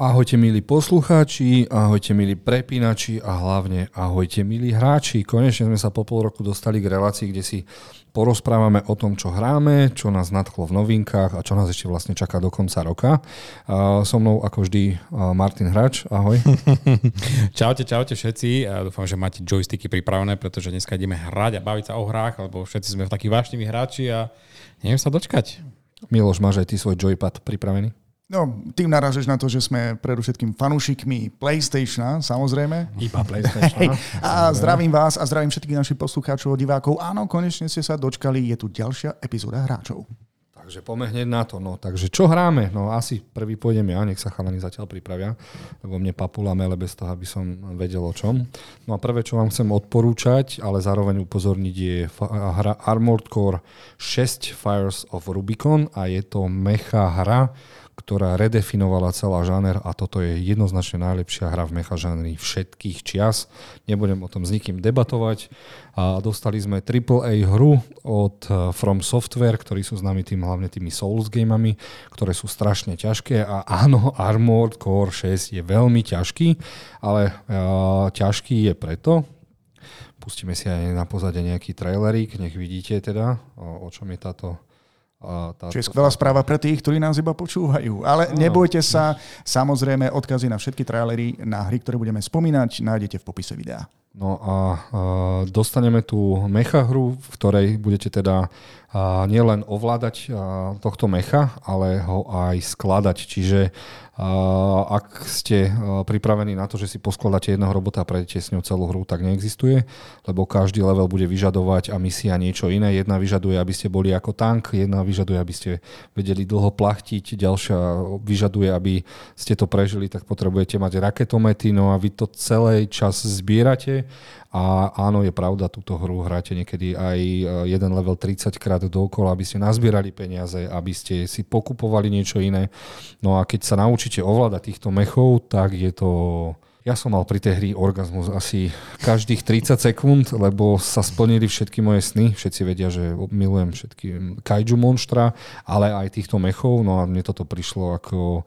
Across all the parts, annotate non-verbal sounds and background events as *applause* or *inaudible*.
Ahojte milí poslucháči, ahojte milí prepínači a hlavne ahojte milí hráči. Konečne sme sa po pol roku dostali k relácii, kde si porozprávame o tom, čo hráme, čo nás nadchlo v novinkách a čo nás ešte vlastne čaká do konca roka. So mnou ako vždy Martin Hrač, ahoj. *laughs* čaute, čaute všetci. Ja dúfam, že máte joysticky pripravené, pretože dneska ideme hrať a baviť sa o hrách, lebo všetci sme takí vášniví hráči a neviem sa dočkať. Miloš, máš aj ty svoj joypad pripravený? No, tým narážeš na to, že sme predovšetkým fanúšikmi PlayStationa, samozrejme. Iba PlayStation. a zdravím vás a zdravím všetkých našich poslucháčov a divákov. Áno, konečne ste sa dočkali, je tu ďalšia epizóda hráčov. Takže poďme hneď na to. No, takže čo hráme? No asi prvý pôjdem ja, nech sa chalani zatiaľ pripravia, lebo mne papula mele bez toho, aby som vedel o čom. No a prvé, čo vám chcem odporúčať, ale zároveň upozorniť, je hra Armored Core 6 Fires of Rubicon a je to mecha hra, ktorá redefinovala celá žáner a toto je jednoznačne najlepšia hra v mecha žánri všetkých čias. Nebudem o tom s nikým debatovať. A dostali sme AAA hru od eh, From Software, ktorí sú známi tým hlavne tými Souls gamami, ktoré sú strašne ťažké a áno, Armored Core 6 je veľmi ťažký, ale uh, ťažký je preto, pustíme si aj na pozadie nejaký trailerík, nech vidíte teda, o, o čom je táto tá, Čo je skvelá správa pre tých, ktorí nás iba počúvajú. Ale no. nebojte sa, samozrejme odkazy na všetky trailery, na hry, ktoré budeme spomínať, nájdete v popise videa. No a dostaneme tu mecha hru, v ktorej budete teda nielen ovládať tohto mecha, ale ho aj skladať. Čiže ak ste pripravení na to, že si poskladáte jedného robota a prejdete s ňou celú hru, tak neexistuje, lebo každý level bude vyžadovať a misia niečo iné. Jedna vyžaduje, aby ste boli ako tank, jedna vyžaduje, aby ste vedeli dlho plachtiť, ďalšia vyžaduje, aby ste to prežili, tak potrebujete mať raketomety, no a vy to celý čas zbierate a áno, je pravda, túto hru hráte niekedy aj e, jeden level 30 krát dokola, aby ste nazbierali peniaze, aby ste si pokupovali niečo iné. No a keď sa naučíte ovládať týchto mechov, tak je to ja som mal pri tej hry orgazmus asi každých 30 sekúnd, lebo sa splnili všetky moje sny. Všetci vedia, že milujem všetky kaiju monstra, ale aj týchto mechov. No a mne toto prišlo ako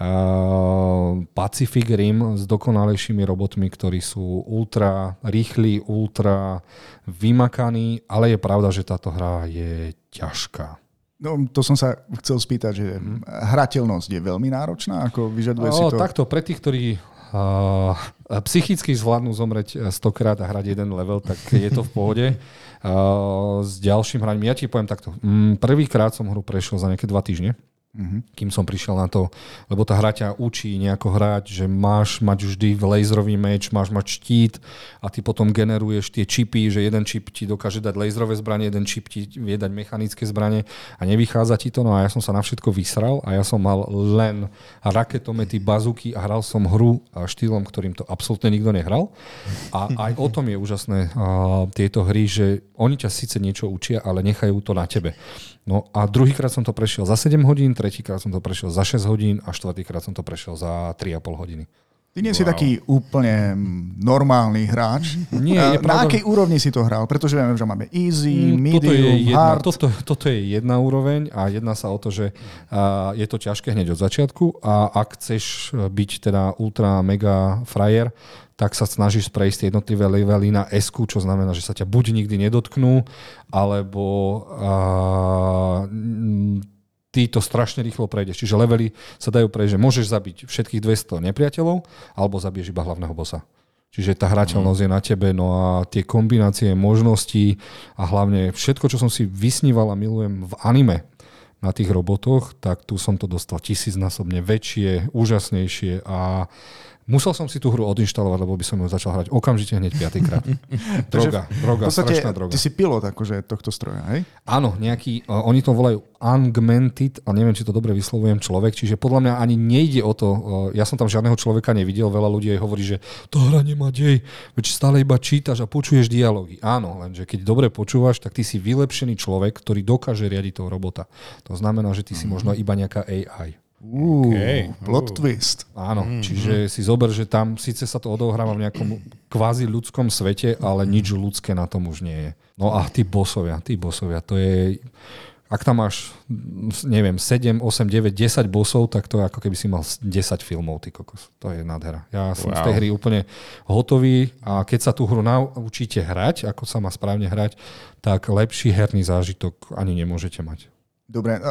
Uh, Pacific Rim s dokonalejšími robotmi, ktorí sú ultra rýchli, ultra vymakaní, ale je pravda, že táto hra je ťažká. No, to som sa chcel spýtať, že mm. hrateľnosť je veľmi náročná, ako vyžaduje o, si to... Takto, pre tých, ktorí uh, psychicky zvládnu zomrieť 100 krát a hrať jeden level, tak je to v pohode. Uh, s ďalším hraním, ja ti poviem takto. Mm, prvýkrát som hru prešiel za nejaké dva týždne. Mm-hmm. Kým som prišiel na to, lebo tá hra ťa učí nejako hrať, že máš mať vždy laserový meč, máš mať štít a ty potom generuješ tie čipy, že jeden čip ti dokáže dať laserové zbranie, jeden čip ti vie dať mechanické zbranie a nevychádza ti to. No a ja som sa na všetko vysral a ja som mal len raketomety, bazuky a hral som hru štýlom, ktorým to absolútne nikto nehral. A aj o tom je úžasné uh, tieto hry, že oni ťa síce niečo učia, ale nechajú to na tebe. No a druhýkrát som to prešiel za 7 hodín, tretíkrát som to prešiel za 6 hodín a štvrtýkrát som to prešiel za 3,5 hodiny. Ty nie wow. si taký úplne normálny hráč. *laughs* Nie, je Na akej úrovni si to hral? Pretože viem, že máme easy, medium, toto je jedna, hard. Toto, toto je jedna úroveň a jedná sa o to, že je to ťažké hneď od začiatku a ak chceš byť teda ultra mega frajer, tak sa snažíš prejsť jednotlivé levely na S, čo znamená, že sa ťa buď nikdy nedotknú, alebo uh, ty to strašne rýchlo prejdeš. Čiže levely sa dajú prejsť, že môžeš zabiť všetkých 200 nepriateľov, alebo zabiješ iba hlavného bossa. Čiže tá hrateľnosť mm. je na tebe, no a tie kombinácie možností a hlavne všetko, čo som si vysníval a milujem v anime na tých robotoch, tak tu som to dostal tisícnásobne väčšie, úžasnejšie a Musel som si tú hru odinštalovať, lebo by som ju začal hrať okamžite hneď piatýkrát. *laughs* droga, droga, podstate, strašná droga. Ty si pilot akože tohto stroja, hej? Áno, nejaký, uh, oni to volajú augmented, a neviem, či to dobre vyslovujem, človek, čiže podľa mňa ani nejde o to, uh, ja som tam žiadneho človeka nevidel, veľa ľudí aj hovorí, že to hra nemá dej, veď stále iba čítaš a počuješ dialógy. Áno, lenže keď dobre počúvaš, tak ty si vylepšený človek, ktorý dokáže riadiť toho robota. To znamená, že ty si mm. možno iba nejaká AI. Uh, okay. plot uh. twist. Áno, mm-hmm. čiže si zober, že tam síce sa to odohráva v nejakom kvázi ľudskom svete, ale nič ľudské na tom už nie je. No a tí bosovia, tí bosovia, to je ak tam máš, neviem, 7, 8, 9, 10 bosov, tak to je ako keby si mal 10 filmov, ty kokos. To je nádhera. Ja som wow. z tej hry úplne hotový a keď sa tú hru naučíte hrať, ako sa má správne hrať, tak lepší herný zážitok ani nemôžete mať. Dobre,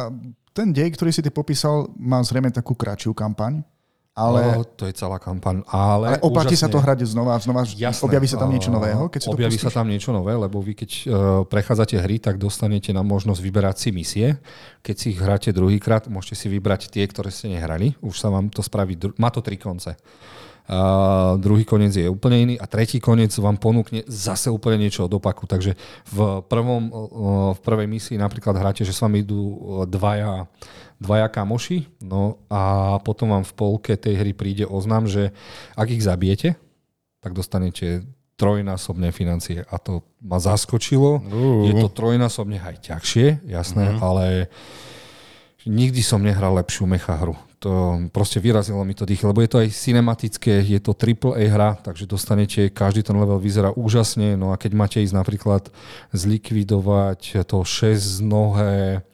ten dej, ktorý si ty popísal, má zrejme takú kratšiu kampaň. Ale, no, to je celá kampaň. Ale, ale oplatí úžasne, sa to hrať znova, znova jasné, objaví sa tam niečo nového? Keď si objaví to sa tam niečo nové, lebo vy keď uh, prechádzate hry, tak dostanete na možnosť vyberať si misie. Keď si ich hráte druhýkrát, môžete si vybrať tie, ktoré ste nehrali. Už sa vám to spraví, má to tri konce. Uh, druhý koniec je úplne iný a tretí koniec vám ponúkne zase úplne niečo od opaku. Takže v, prvom, v prvej misii napríklad hráte, že s vami idú dvaja dvaja kamoši, no a potom vám v polke tej hry príde oznam, že ak ich zabijete, tak dostanete trojnásobné financie a to ma zaskočilo. Uh. Je to trojnásobne aj ťažšie, jasné, uh-huh. ale nikdy som nehral lepšiu mecha hru. To proste vyrazilo mi to dých, lebo je to aj cinematické, je to triple A hra, takže dostanete, každý ten level vyzerá úžasne, no a keď máte ísť napríklad zlikvidovať to 6 nohé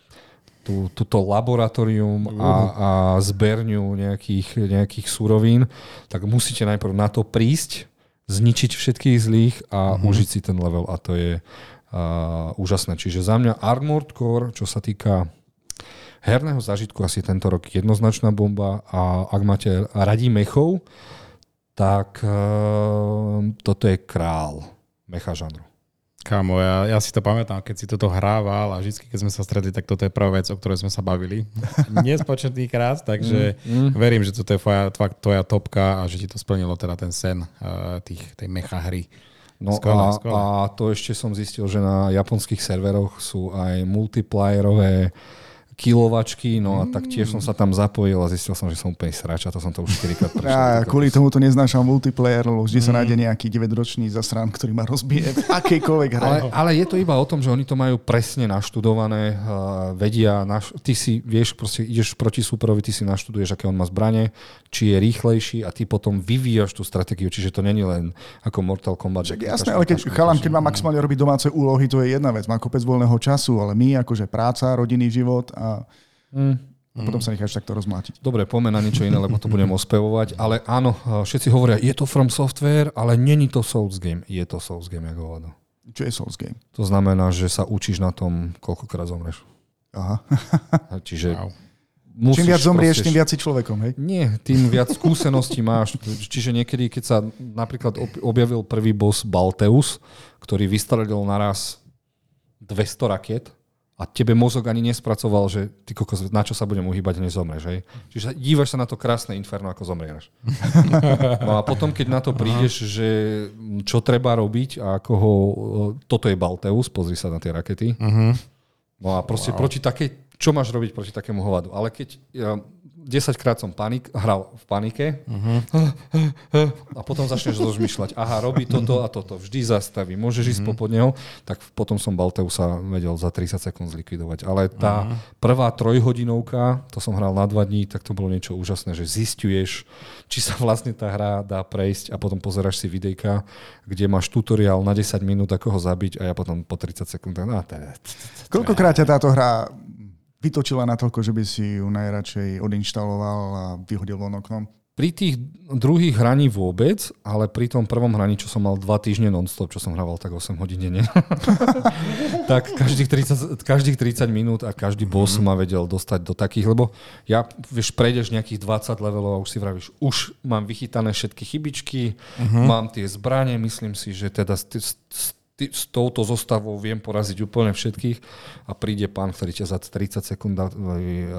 tú, túto laboratórium a, a zberňu nejakých, nejakých surovín, tak musíte najprv na to prísť, zničiť všetkých zlých a uh-huh. užiť si ten level a to je uh, úžasné. Čiže za mňa Armored Core, čo sa týka herného zážitku, asi tento rok jednoznačná bomba a ak máte radí mechov, tak uh, toto je král mecha žánru. Kámo, ja, ja si to pamätám, keď si toto hrával a vždy, keď sme sa stretli, tak toto je prvá vec, o ktorej sme sa bavili. *laughs* Nespočetný krát, takže mm, mm. verím, že toto je tvoja, tvoja, topka a že ti to splnilo teda ten sen uh, tých, tej mecha hry. No skvelé, a, skvelé. a to ešte som zistil, že na japonských serveroch sú aj multiplayerové kilovačky, no a tak tiež som sa tam zapojil a zistil som, že som úplne srač a to som to už 4 krát prešiel. Ja, kvôli tomu to neznášam multiplayer, lebo vždy mm. sa nájde nejaký 9-ročný zasran, ktorý ma rozbije v akejkoľvek hre. Ale, ale je to iba o tom, že oni to majú presne naštudované, uh, vedia, naš, ty si vieš, proste ideš proti superovi, ty si naštuduješ, aké on má zbranie, či je rýchlejší a ty potom vyvíjaš tú stratégiu, čiže to není len ako Mortal Kombat. Čak, jasné, ale keď chalan, keď má maximálne robiť domáce úlohy, to je jedna vec, má kopec voľného času, ale my akože práca, rodinný život a Mm. A potom sa necháš takto rozmlátiť. Dobre, poďme na niečo iné, lebo to budem ospevovať. Ale áno, všetci hovoria, je to From Software, ale není to Souls game. Je to Souls game, ako hovado. Čo je Souls game? To znamená, že sa učíš na tom, koľkokrát zomreš. Aha. *laughs* Čiže wow. Čím viac zomrieš, tým viac si človekom, hej? Nie, tým viac skúseností máš. Čiže niekedy, keď sa napríklad objavil prvý boss Balteus, ktorý vystredil naraz 200 rakiet, a tebe mozog ani nespracoval, že ty kokos, na čo sa budem uhýbať, nezomreš. Hej? Čiže dívaš sa na to krásne inferno, ako zomrieš. No a potom, keď na to prídeš, že čo treba robiť a ako ho... Toto je Balteus, pozri sa na tie rakety. Uh-huh. No a proste wow. proti takej... Čo máš robiť proti takému hovadu? Ale keď 10 krát som panik, hral v panike uh-huh. a potom začneš rozmýšľať, aha, robí toto a toto, vždy zastaví, môžeš ísť uh-huh. popod neho, tak potom som Balteusa vedel za 30 sekúnd zlikvidovať. Ale tá uh-huh. prvá trojhodinovka, to som hral na dva dní, tak to bolo niečo úžasné, že zistuješ, či sa vlastne tá hra dá prejsť a potom pozeráš si videjka, kde máš tutoriál na 10 minút, ako ho zabiť a ja potom po 30 sekúnd, no, Koľkokrát ťa táto hra vytočila natoľko, že by si ju najradšej odinštaloval a vyhodil von oknom? Pri tých druhých hraní vôbec, ale pri tom prvom hraní, čo som mal dva týždne non-stop, čo som hrával tak 8 hodín denne, *laughs* tak každých 30, každých 30 minút a každý boss mm. ma vedel dostať do takých, lebo ja, vieš, prejdeš nejakých 20 levelov a už si vravíš, už mám vychytané všetky chybičky, mm-hmm. mám tie zbranie, myslím si, že teda z, s touto zostavou viem poraziť úplne všetkých a príde pán, ktorý ťa za 30 sekúnd e,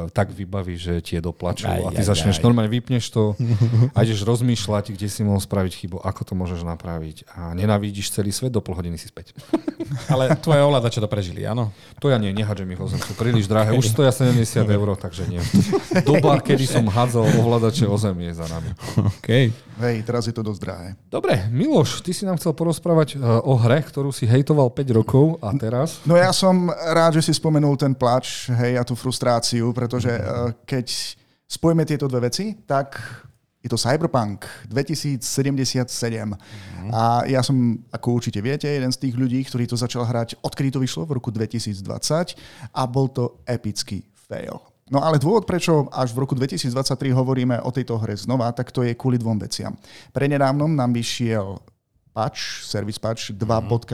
tak vybaví, že ti je doplačú a ty aj, začneš, aj. normálne vypneš to *laughs* a ideš rozmýšľať, kde si mohol spraviť chybu, ako to môžeš napraviť a nenávidíš celý svet, do pol hodiny si späť. *laughs* Ale tvoje ovládače to prežili, áno? To ja nie, nehádžem ich o zem, sú príliš drahé, už stoja 70 *laughs* eur, takže nie. Doba, kedy som hádzal ovládače o zem je za nami. Okay. Hej, teraz je to dosť drahé. Dobre, Miloš, ty si nám chcel porozprávať e, o hre, ktorú si hejtoval 5 rokov a teraz? No ja som rád, že si spomenul ten plač, hej, a tú frustráciu, pretože e, keď spojíme tieto dve veci, tak je Je to Cyberpunk 2077. Mm-hmm. A ja som, ako určite viete, jeden z tých ľudí, ktorý to začal hrať, odkedy to vyšlo v roku 2020 a bol to epický fail. No ale dôvod, prečo až v roku 2023 hovoríme o tejto hre znova, tak to je kvôli dvom veciam. Prenedávnom nám vyšiel patch, service patch 2.0,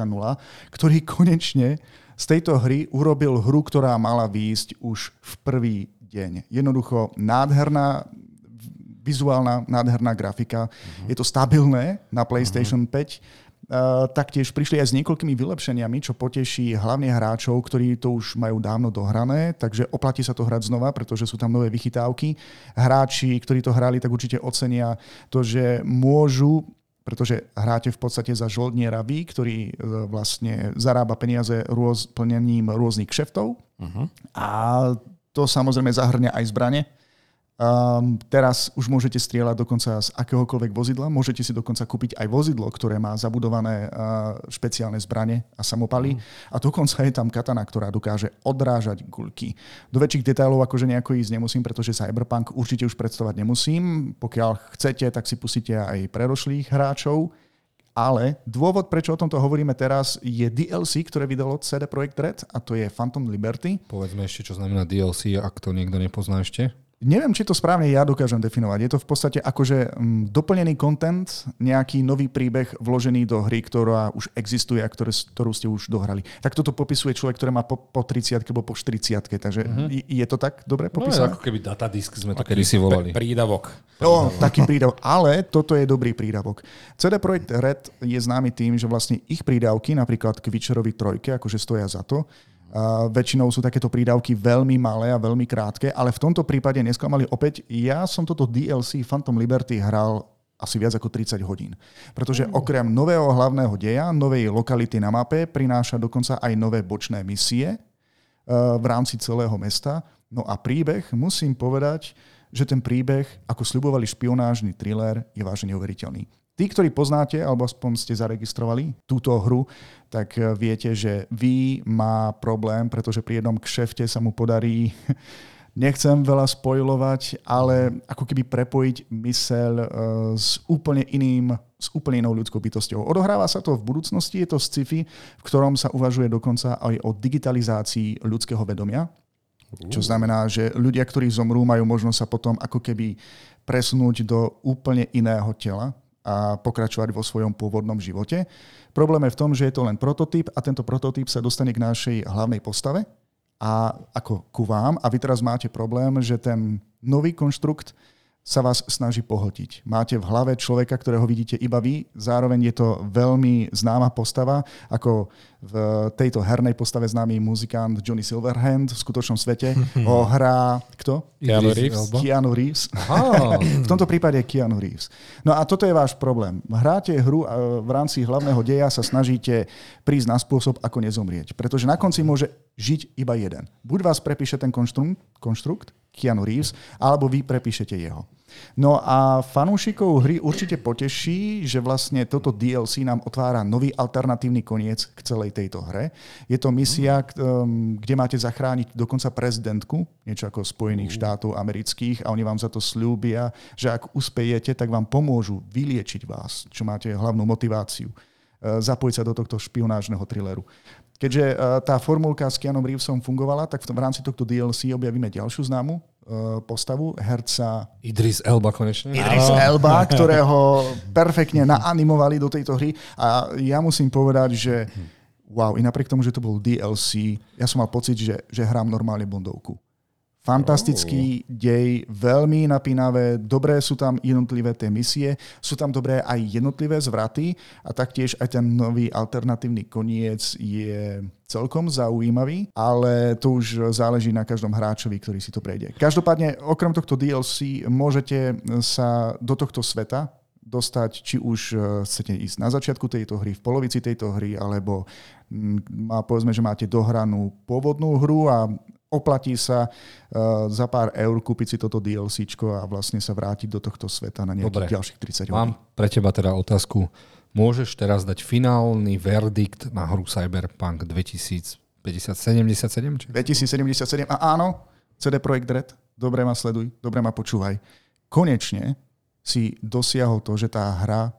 ktorý konečne z tejto hry urobil hru, ktorá mala výjsť už v prvý deň. Jednoducho nádherná vizuálna, nádherná grafika. Uh-huh. Je to stabilné na PlayStation uh-huh. 5. Uh, taktiež prišli aj s niekoľkými vylepšeniami, čo poteší hlavne hráčov, ktorí to už majú dávno dohrané, takže oplatí sa to hrať znova, pretože sú tam nové vychytávky. Hráči, ktorí to hrali, tak určite ocenia to, že môžu pretože hráte v podstate za žoldniera vy, ktorý uh, vlastne zarába peniaze rôz, plnením rôznych kšeftov. Uh-huh. A to samozrejme zahrňa aj zbranie Um, teraz už môžete strieľať dokonca z akéhokoľvek vozidla. Môžete si dokonca kúpiť aj vozidlo, ktoré má zabudované uh, špeciálne zbranie a samopaly. Mm. A dokonca je tam katana, ktorá dokáže odrážať guľky. Do väčších detailov akože nejako ísť nemusím, pretože Cyberpunk určite už predstavať nemusím. Pokiaľ chcete, tak si pustíte aj predošlých hráčov. Ale dôvod, prečo o tomto hovoríme teraz, je DLC, ktoré vydalo CD Projekt Red a to je Phantom Liberty. Povedzme ešte, čo znamená DLC, ak to niekto nepozná ešte. Neviem, či to správne ja dokážem definovať. Je to v podstate akože mm, doplnený content, nejaký nový príbeh vložený do hry, ktorá už existuje a ktoré, ktorú ste už dohrali. Tak toto popisuje človek, ktorý má po, po 30 alebo po 40 takže uh-huh. je to tak dobre popísané? No, ako keby datadisk sme to kedy si volali. Prídavok. No, taký prídavok. Ale toto je dobrý prídavok. CD Projekt Red je známy tým, že vlastne ich prídavky, napríklad k Witcherovi trojke, akože stoja za to, väčšinou sú takéto prídavky veľmi malé a veľmi krátke, ale v tomto prípade nesklamali opäť. Ja som toto DLC Phantom Liberty hral asi viac ako 30 hodín. Pretože mm. okrem nového hlavného deja, novej lokality na mape, prináša dokonca aj nové bočné misie uh, v rámci celého mesta. No a príbeh, musím povedať, že ten príbeh, ako sľubovali špionážny thriller, je vážne neuveriteľný. Tí, ktorí poznáte, alebo aspoň ste zaregistrovali túto hru, tak eh, viete, že V má problém, pretože pri jednom kšefte sa mu podarí, *laughs* nechcem veľa spojovať, ale ako keby prepojiť mysel eh, s úplne iným, s úplne inou ľudskou bytosťou. Odohráva sa to v budúcnosti, je to sci-fi, v ktorom sa uvažuje dokonca aj o digitalizácii ľudského vedomia, čo znamená, že ľudia, ktorí zomrú, majú možnosť sa potom ako keby presunúť do úplne iného tela, a pokračovať vo svojom pôvodnom živote. Problém je v tom, že je to len prototyp a tento prototyp sa dostane k našej hlavnej postave a ako ku vám a vy teraz máte problém, že ten nový konštrukt sa vás snaží pohltiť. Máte v hlave človeka, ktorého vidíte iba vy, zároveň je to veľmi známa postava, ako v tejto hernej postave známy muzikant Johnny Silverhand v skutočnom svete *laughs* ho hrá kto? Keanu Reeves. Keanu Reeves. *laughs* v tomto prípade Keanu Reeves. No a toto je váš problém. Hráte hru a v rámci hlavného deja sa snažíte prísť na spôsob, ako nezomrieť. Pretože na konci môže žiť iba jeden. Buď vás prepíše ten konštrukt, konštrukt Keanu Reeves, alebo vy prepíšete jeho. No a fanúšikov hry určite poteší, že vlastne toto DLC nám otvára nový alternatívny koniec k celej tejto hre. Je to misia, um, kde máte zachrániť dokonca prezidentku, niečo ako Spojených štátov amerických a oni vám za to slúbia, že ak uspejete, tak vám pomôžu vyliečiť vás, čo máte hlavnú motiváciu uh, zapojiť sa do tohto špionážneho thrilleru. Keďže e, tá formulka s Keanu Reevesom fungovala, tak v rámci tohto DLC objavíme ďalšiu známu e, postavu, herca... Idris Elba konečne. Idris. Elba, ktorého perfektne naanimovali do tejto hry. A ja musím povedať, že wow, i napriek tomu, že to bol DLC, ja som mal pocit, že, že hrám normálne Bondovku. Fantastický oh. dej, veľmi napínavé, dobré sú tam jednotlivé tie misie, sú tam dobré aj jednotlivé zvraty a taktiež aj ten nový alternatívny koniec je celkom zaujímavý, ale to už záleží na každom hráčovi, ktorý si to prejde. Každopádne, okrem tohto DLC môžete sa do tohto sveta dostať, či už e, chcete ísť na začiatku tejto hry, v polovici tejto hry, alebo má, povedzme, že máte dohranú pôvodnú hru a oplatí sa uh, za pár eur kúpiť si toto DLC a vlastne sa vrátiť do tohto sveta na nejakých Dobre. ďalších 30 hodín. Mám pre teba teda otázku. Môžeš teraz dať finálny verdikt na hru Cyberpunk 2077? 2077? 2077 a áno, CD Projekt Red, dobre ma sleduj, dobre ma počúvaj. Konečne si dosiahol to, že tá hra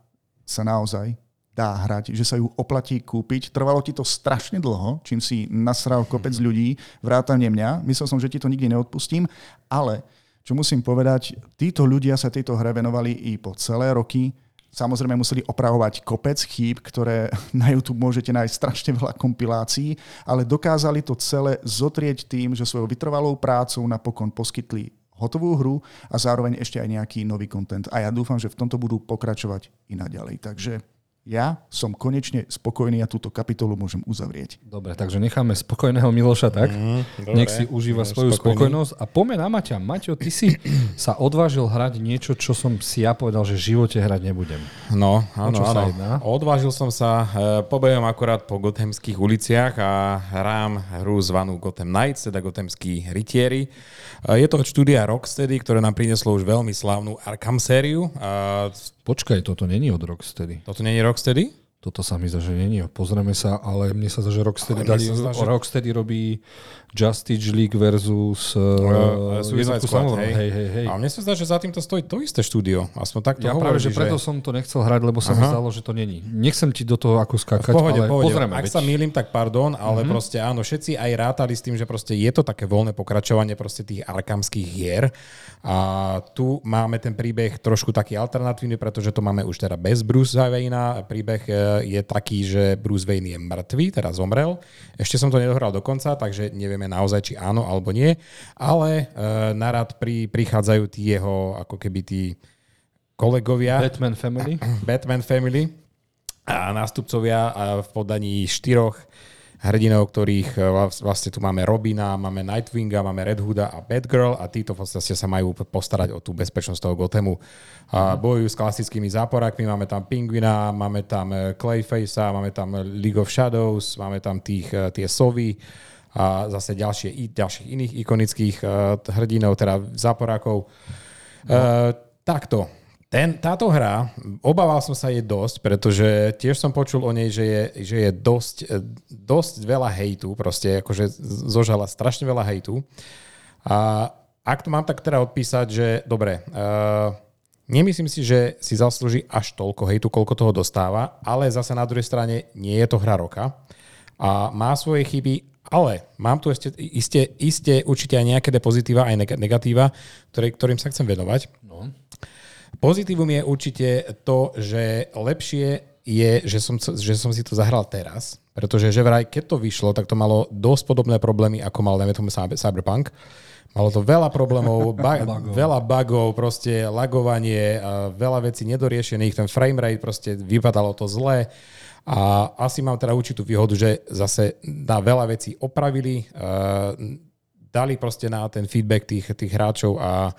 sa naozaj dá hrať, že sa ju oplatí kúpiť. Trvalo ti to strašne dlho, čím si nasral kopec ľudí, vrátane mňa. Myslel som, že ti to nikdy neodpustím, ale čo musím povedať, títo ľudia sa tejto hre venovali i po celé roky. Samozrejme museli opravovať kopec chýb, ktoré *laughs* na YouTube môžete nájsť strašne veľa kompilácií, ale dokázali to celé zotrieť tým, že svojou vytrvalou prácou napokon poskytli hotovú hru a zároveň ešte aj nejaký nový kontent. A ja dúfam, že v tomto budú pokračovať i naďalej. Takže ja som konečne spokojný a túto kapitolu môžem uzavrieť. Dobre, takže necháme spokojného Miloša tak. Mm, dobre, Nech si užíva svoju spokojný. spokojnosť. A poďme na Maťa. Maťo, ty si *clears throat* sa odvážil hrať niečo, čo som si ja povedal, že v živote hrať nebudem. No, áno, áno. Odvážil som sa, e, pobehujem akorát po gothemských uliciach a hrám hru zvanú Gotham Knights, teda gothemskí rytieri. E, je to od štúdia Rocksteady, ktoré nám prinieslo už veľmi slávnu Arkham sériu. Počkaj, toto není od Rocksteady. Toto není Rocksteady? Toto sa mi zdá, že není. Pozrieme sa, ale mne sa zdá, že Rocksteady, dali, zdá, že... Rocksteady robí Justice League versus uh, Suicide Squad, hej. Hej, hej, hej. A mne sa zdá, že za týmto stojí to isté štúdio. Aspoň tak to ja hovorí, práve, že, že preto som to nechcel hrať, lebo sa mi zdalo, že to není. Nechcem ti do toho ako skákať, pohode, ale pohode. pozrieme. Ak veď. sa mýlim, tak pardon, ale uh-huh. proste áno, všetci aj rátali s tým, že proste je to také voľné pokračovanie proste tých arkamských hier. A tu máme ten príbeh trošku taký alternatívny, pretože to máme už teda bez Bruce Wayne. Príbeh e, je taký, že Bruce Wayne je mŕtvý, teraz zomrel. Ešte som to nedohral do konca, takže nevieme naozaj, či áno alebo nie, ale uh, narad pri, prichádzajú tí jeho, ako keby tí kolegovia. Batman Family. Batman Family a nástupcovia v podaní štyroch hrdinov, ktorých e, vlastne tu máme Robina, máme Nightwinga, máme Red Hooda a Batgirl a títo v podstate sa majú postarať o tú bezpečnosť toho Gothamu. A mhm. bojujú s klasickými záporákmi, máme tam Pingvina, máme tam e, Clayface, máme tam League of Shadows, máme tam tých, tie sovy a zase ďalšie, ďalších iných ikonických hrdinov, teda záporákov. No. Uh, takto. Ten, táto hra, obával som sa jej dosť, pretože tiež som počul o nej, že je, že je dosť, dosť veľa hejtu, proste akože zožala strašne veľa hejtu. A ak to mám tak teda odpísať, že dobre, uh, nemyslím si, že si zaslúži až toľko hejtu, koľko toho dostáva, ale zase na druhej strane nie je to hra roka a má svoje chyby ale mám tu ešte iste, iste určite aj nejaké pozitíva, aj negatíva, ktoré, ktorým sa chcem venovať. No. Pozitívum je určite to, že lepšie je, že som, že som si to zahral teraz, pretože že vraj, keď to vyšlo, tak to malo dosť podobné problémy, ako mal, dajme tomu, Cyberpunk. Malo to veľa problémov, *laughs* ba- bugov. veľa bugov, proste lagovanie, veľa vecí nedoriešených, ten framerate, proste vypadalo to zle. A asi mám teda určitú výhodu, že zase na veľa vecí opravili, uh, dali proste na ten feedback tých, tých hráčov a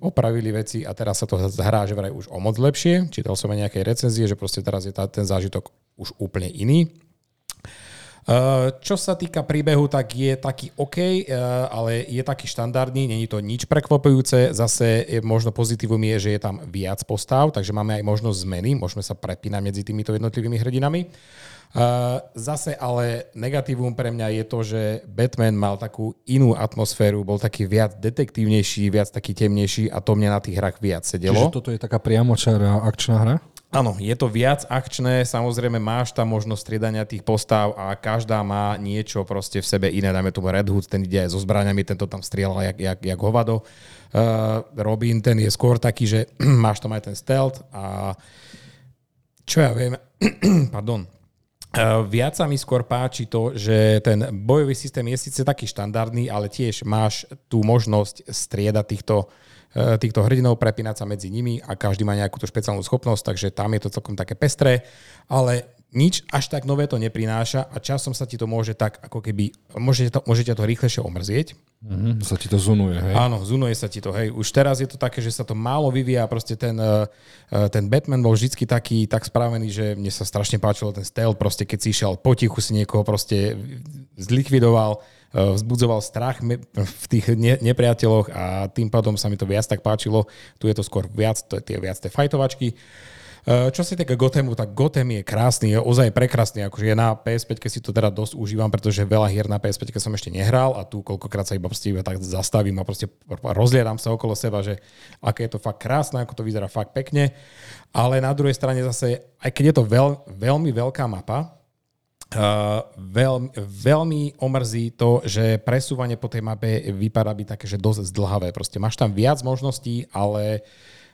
opravili veci a teraz sa to hrá, že vraj už o moc lepšie. Čítal som aj nejaké recenzie, že proste teraz je tá, ten zážitok už úplne iný. Eh, čo sa týka príbehu, tak je taký OK, eh, ale je taký štandardný, není to nič prekvapujúce. Zase je, možno pozitívum je, že je tam viac postav, takže máme aj možnosť zmeny, môžeme sa prepínať medzi týmito jednotlivými hrdinami. Zase ale negatívum pre mňa je to, že Batman mal takú inú atmosféru, bol taký viac detektívnejší, viac taký temnejší a to mne na tých hrách viac sedelo. Čiže toto je taká priamočará akčná hra? Áno, je to viac akčné, samozrejme máš tam možnosť striedania tých postav a každá má niečo proste v sebe iné, dajme tomu Red Hood, ten ide aj so zbraniami, tento tam strieľal jak, jak, jak hovado. Uh, Robin, ten je skôr taký, že *clears throat* máš tam aj ten stealth a čo ja viem, *clears throat* pardon, viac sa mi skôr páči to, že ten bojový systém je síce taký štandardný, ale tiež máš tú možnosť striedať týchto E, týchto hrdinov, prepínať sa medzi nimi a každý má nejakú tú špeciálnu schopnosť, takže tam je to celkom také pestré, ale nič až tak nové to neprináša a časom sa ti to môže tak ako keby, môžete to, môžete to rýchlejšie omrzieť. Mm-hmm, sa ti to zunuje, hej? Áno, zunuje sa ti to, hej. Už teraz je to také, že sa to málo vyvíja, proste ten, e, e, ten Batman bol vždy taký, tak spravený, že mne sa strašne páčilo ten stealth, proste keď si išiel potichu si niekoho proste zlikvidoval, Eh, vzbudzoval strach v tých nepriateľoch a tým pádom sa mi to viac tak páčilo. Tu je to skôr viac, to je tie viac tie fajtovačky. Uh, čo sa týka Gothemu, tak Gotham je krásny, je ozaj prekrásny, akože na PS5, keď si to teda dosť užívam, pretože veľa hier na PS5 som ešte nehral a tu koľkokrát sa iba proste iba tak zastavím a proste rozliadam sa okolo seba, že aké je to fakt krásne, ako to vyzerá fakt pekne. Ale na druhej strane zase, aj keď je to veľ, veľmi veľká mapa, Uh, veľ, veľmi omrzí to, že presúvanie po tej mape vypadá byť také, že dosť zdlhavé. Proste máš tam viac možností, ale Uh,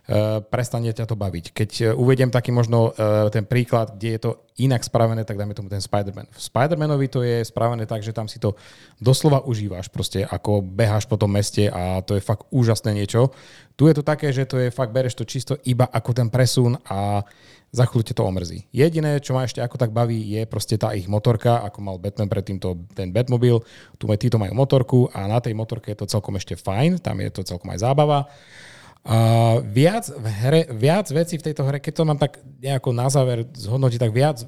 prestane ťa to baviť. Keď uh, uvediem taký možno uh, ten príklad, kde je to inak spravené, tak dáme tomu ten Spider-Man. V Spider-Manovi to je spravené tak, že tam si to doslova užívaš, proste ako beháš po tom meste a to je fakt úžasné niečo. Tu je to také, že to je fakt, bereš to čisto iba ako ten presun a za chvíľu to omrzí. Jediné, čo ma ešte ako tak baví, je proste tá ich motorka, ako mal Batman predtým to, ten Batmobil. Tu títo majú motorku a na tej motorke je to celkom ešte fajn, tam je to celkom aj zábava. A viac, v hre, viac vecí v tejto hre, keď to mám tak nejako na záver zhodnotiť, tak viac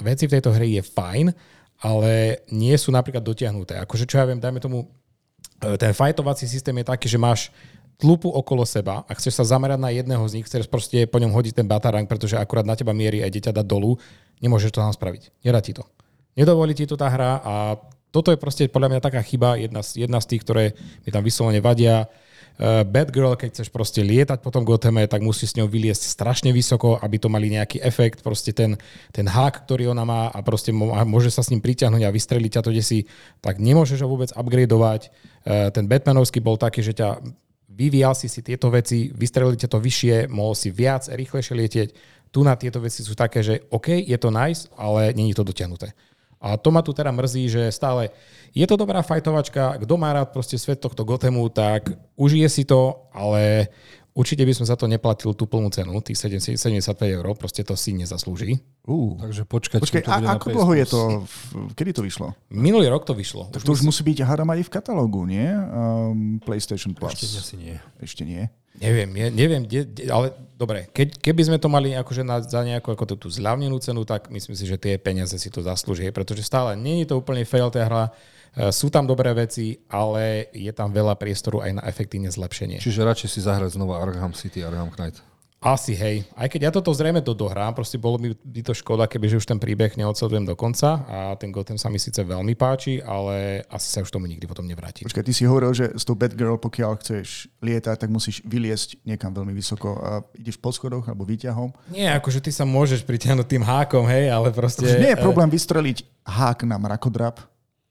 vecí v tejto hre je fajn, ale nie sú napríklad dotiahnuté. Akože čo ja viem, dajme tomu, e, ten fajtovací systém je taký, že máš tlupu okolo seba a chceš sa zamerať na jedného z nich, chceš proste po ňom hodiť ten batarang, pretože akurát na teba mierí a ide ťa dať dolu, nemôžeš to tam spraviť. Nedá ti to. Nedovolí ti to tá hra a toto je proste podľa mňa taká chyba, jedna z, jedna z tých, ktoré mi tam vyslovene vadia. Uh, Bad Girl, keď chceš proste lietať po tom Gothame, tak musí s ňou vyliesť strašne vysoko, aby to mali nejaký efekt, proste ten, ten hák, ktorý ona má a proste môže sa s ním priťahnuť a vystreliť ťa to si, tak nemôžeš ho vôbec upgradeovať. Uh, ten Batmanovský bol taký, že ťa vyvíjal si si tieto veci, vystrelili to vyššie, mohol si viac, rýchlejšie lietieť. Tu na tieto veci sú také, že OK, je to nice, ale není to dotiahnuté. A to ma tu teda mrzí, že stále je to dobrá fajtovačka, kto má rád proste svet tohto Gothemu, tak užije si to, ale Určite by som za to neplatil tú plnú cenu, tých 75 eur, proste to si nezaslúži. Uh, takže počkať, Počkej, to bude a ako dlho je to, kedy to vyšlo? Minulý rok to vyšlo. Tak to už musí byť hádam aj v katalógu, nie? Um, PlayStation Plus. Ešte asi nie. Ešte nie. Neviem, je, neviem, de, de, ale dobre, keď, keby sme to mali akože na, za nejakú ako tú zľavnenú cenu, tak myslím si, že tie peniaze si to zaslúži, pretože stále nie je to úplne fail tá hra, sú tam dobré veci, ale je tam veľa priestoru aj na efektívne zlepšenie. Čiže radšej si zahrať znova Arkham City, Arkham Knight. Asi, hej. Aj keď ja toto zrejme to dohrám, proste bolo mi by to škoda, kebyže už ten príbeh neodsledujem do konca a ten Gotham sa mi síce veľmi páči, ale asi sa už tomu nikdy potom nevrátim. Počkaj, ty si hovoril, že s tou Batgirl, pokiaľ chceš lietať, tak musíš vyliesť niekam veľmi vysoko. A ideš po schodoch alebo výťahom? Nie, akože ty sa môžeš pritiahnuť tým hákom, hej, ale proste... Už nie je problém vystreliť hák na mrakodrap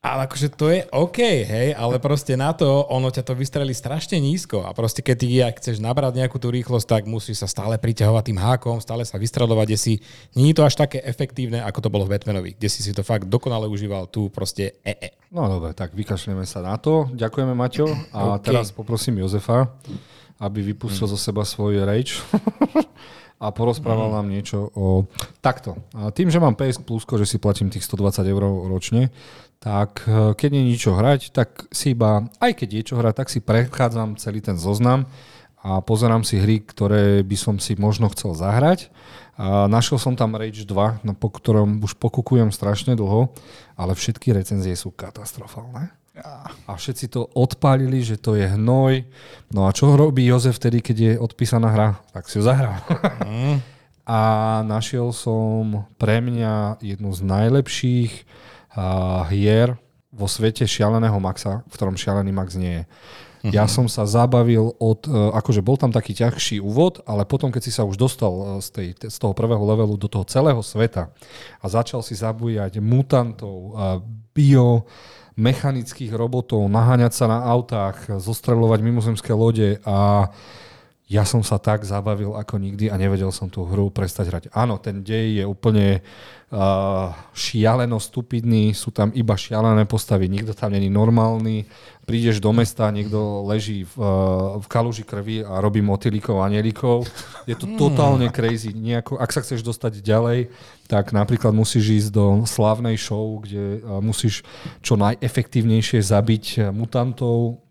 ale akože to je OK, hej, ale proste na to ono ťa to vystrelí strašne nízko a proste keď ty ak chceš nabrať nejakú tú rýchlosť, tak musíš sa stále priťahovať tým hákom, stále sa vystreľovať, kde si nie je to až také efektívne, ako to bolo v Batmanovi, kde si si to fakt dokonale užíval, tu proste e, -e. No dobre, tak vykašľeme sa na to. Ďakujeme, Maťo. A okay. teraz poprosím Jozefa, aby vypustil hmm. zo seba svoj rage *laughs* a porozprával mm. nám niečo o takto. Tým, že mám PS Plus, že si platím tých 120 eur ročne, tak e, keď nie je ničo hrať, tak si iba, aj keď je čo hrať, tak si prechádzam celý ten zoznam a pozerám si hry, ktoré by som si možno chcel zahrať. A našiel som tam Rage 2, no, po ktorom už pokukujem strašne dlho, ale všetky recenzie sú katastrofálne. A všetci to odpálili, že to je hnoj. No a čo robí Jozef vtedy, keď je odpísaná hra? Tak si ju zahrá. Mm. *laughs* a našiel som pre mňa jednu z najlepších hier vo svete šialeného Maxa, v ktorom šialený Max nie je. Uh-huh. Ja som sa zabavil od, e, akože bol tam taký ťažší úvod, ale potom, keď si sa už dostal e, z, tej, z toho prvého levelu do toho celého sveta a začal si zabújať mutantov, bio, mechanických robotov, naháňať sa na autách, zostreľovať mimozemské lode a ja som sa tak zabavil ako nikdy a nevedel som tú hru prestať hrať. Áno, ten dej je úplne uh, šialeno stupidný, sú tam iba šialené postavy, nikto tam není normálny. Prídeš do mesta, niekto leží v, uh, v kaluži krvi a robí motýlikov a anielikov. Je to totálne crazy. Nejako, ak sa chceš dostať ďalej, tak napríklad musíš ísť do slavnej show, kde uh, musíš čo najefektívnejšie zabiť mutantov,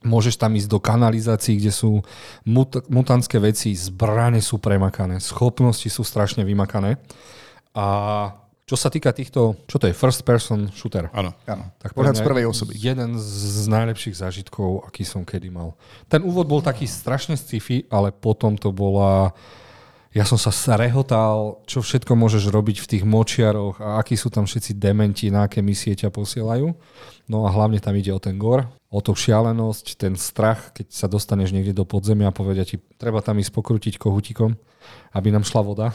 Môžeš tam ísť do kanalizácií, kde sú mut- mutantské veci, zbrane sú premakané, schopnosti sú strašne vymakané. A čo sa týka týchto, čo to je, first person shooter? Áno. Áno. Tak Pohľad z prvej osoby. Jeden z najlepších zážitkov, aký som kedy mal. Ten úvod bol taký strašne sci-fi, ale potom to bola ja som sa rehotal, čo všetko môžeš robiť v tých močiaroch a akí sú tam všetci dementi, na aké misie ťa posielajú. No a hlavne tam ide o ten gor, o tú šialenosť, ten strach, keď sa dostaneš niekde do podzemia a povedia ti, treba tam ísť pokrútiť kohutikom, aby nám šla voda. *laughs*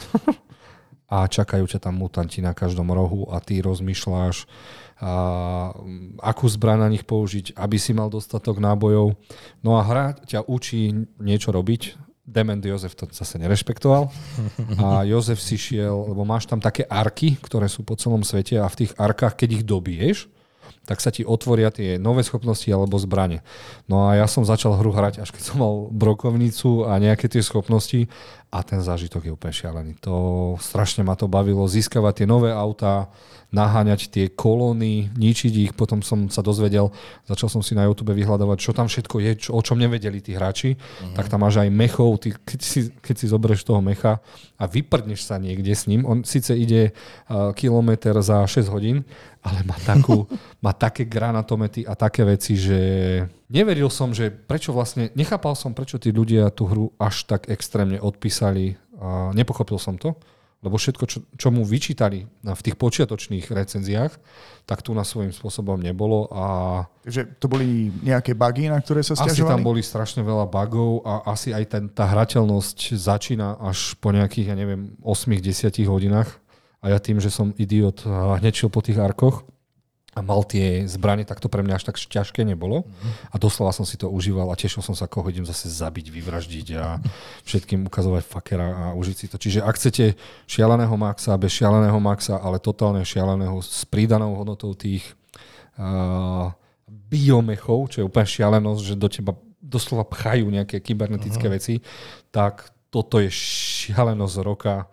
a čakajú ťa tam mutanti na každom rohu a ty rozmýšľaš, a, akú zbraň na nich použiť, aby si mal dostatok nábojov. No a hra ťa učí niečo robiť, Dement Jozef to zase nerešpektoval a Jozef si šiel, lebo máš tam také arky, ktoré sú po celom svete a v tých arkách, keď ich dobiješ, tak sa ti otvoria tie nové schopnosti alebo zbranie. No a ja som začal hru hrať, až keď som mal brokovnicu a nejaké tie schopnosti a ten zážitok je úplne šialený. To strašne ma to bavilo, získavať tie nové autá, naháňať tie kolóny, ničiť ich. Potom som sa dozvedel, začal som si na YouTube vyhľadávať, čo tam všetko je, čo, o čom nevedeli tí hráči. Uh-huh. Tak tam máš aj mechov, ty, keď, si, keď si zoberieš toho mecha a vyprdneš sa niekde s ním. On síce ide uh, kilometr za 6 hodín, ale má, takú, *laughs* má také granatomety a také veci, že neveril som, že prečo vlastne, nechápal som, prečo tí ľudia tú hru až tak extrémne odpísali. Uh, nepochopil som to lebo všetko, čo, čo mu vyčítali v tých počiatočných recenziách, tak tu na svojím spôsobom nebolo. A Takže to boli nejaké bugy, na ktoré sa stiažovali? Asi tam boli strašne veľa bugov a asi aj ten, tá hrateľnosť začína až po nejakých, ja neviem, 8-10 hodinách. A ja tým, že som idiot, hneď šiel po tých arkoch, a mal tie zbranie, tak to pre mňa až tak ťažké nebolo. Mm-hmm. A doslova som si to užíval a tešil som sa, koho idem zase zabiť, vyvraždiť a všetkým ukazovať fakera a užiť si to. Čiže ak chcete šialeného maxa, bez šialeného maxa, ale totálne šialeného s pridanou hodnotou tých uh, biomechov, čo je úplne šialenosť, že do teba doslova pchajú nejaké kybernetické uh-huh. veci, tak toto je šialenosť roka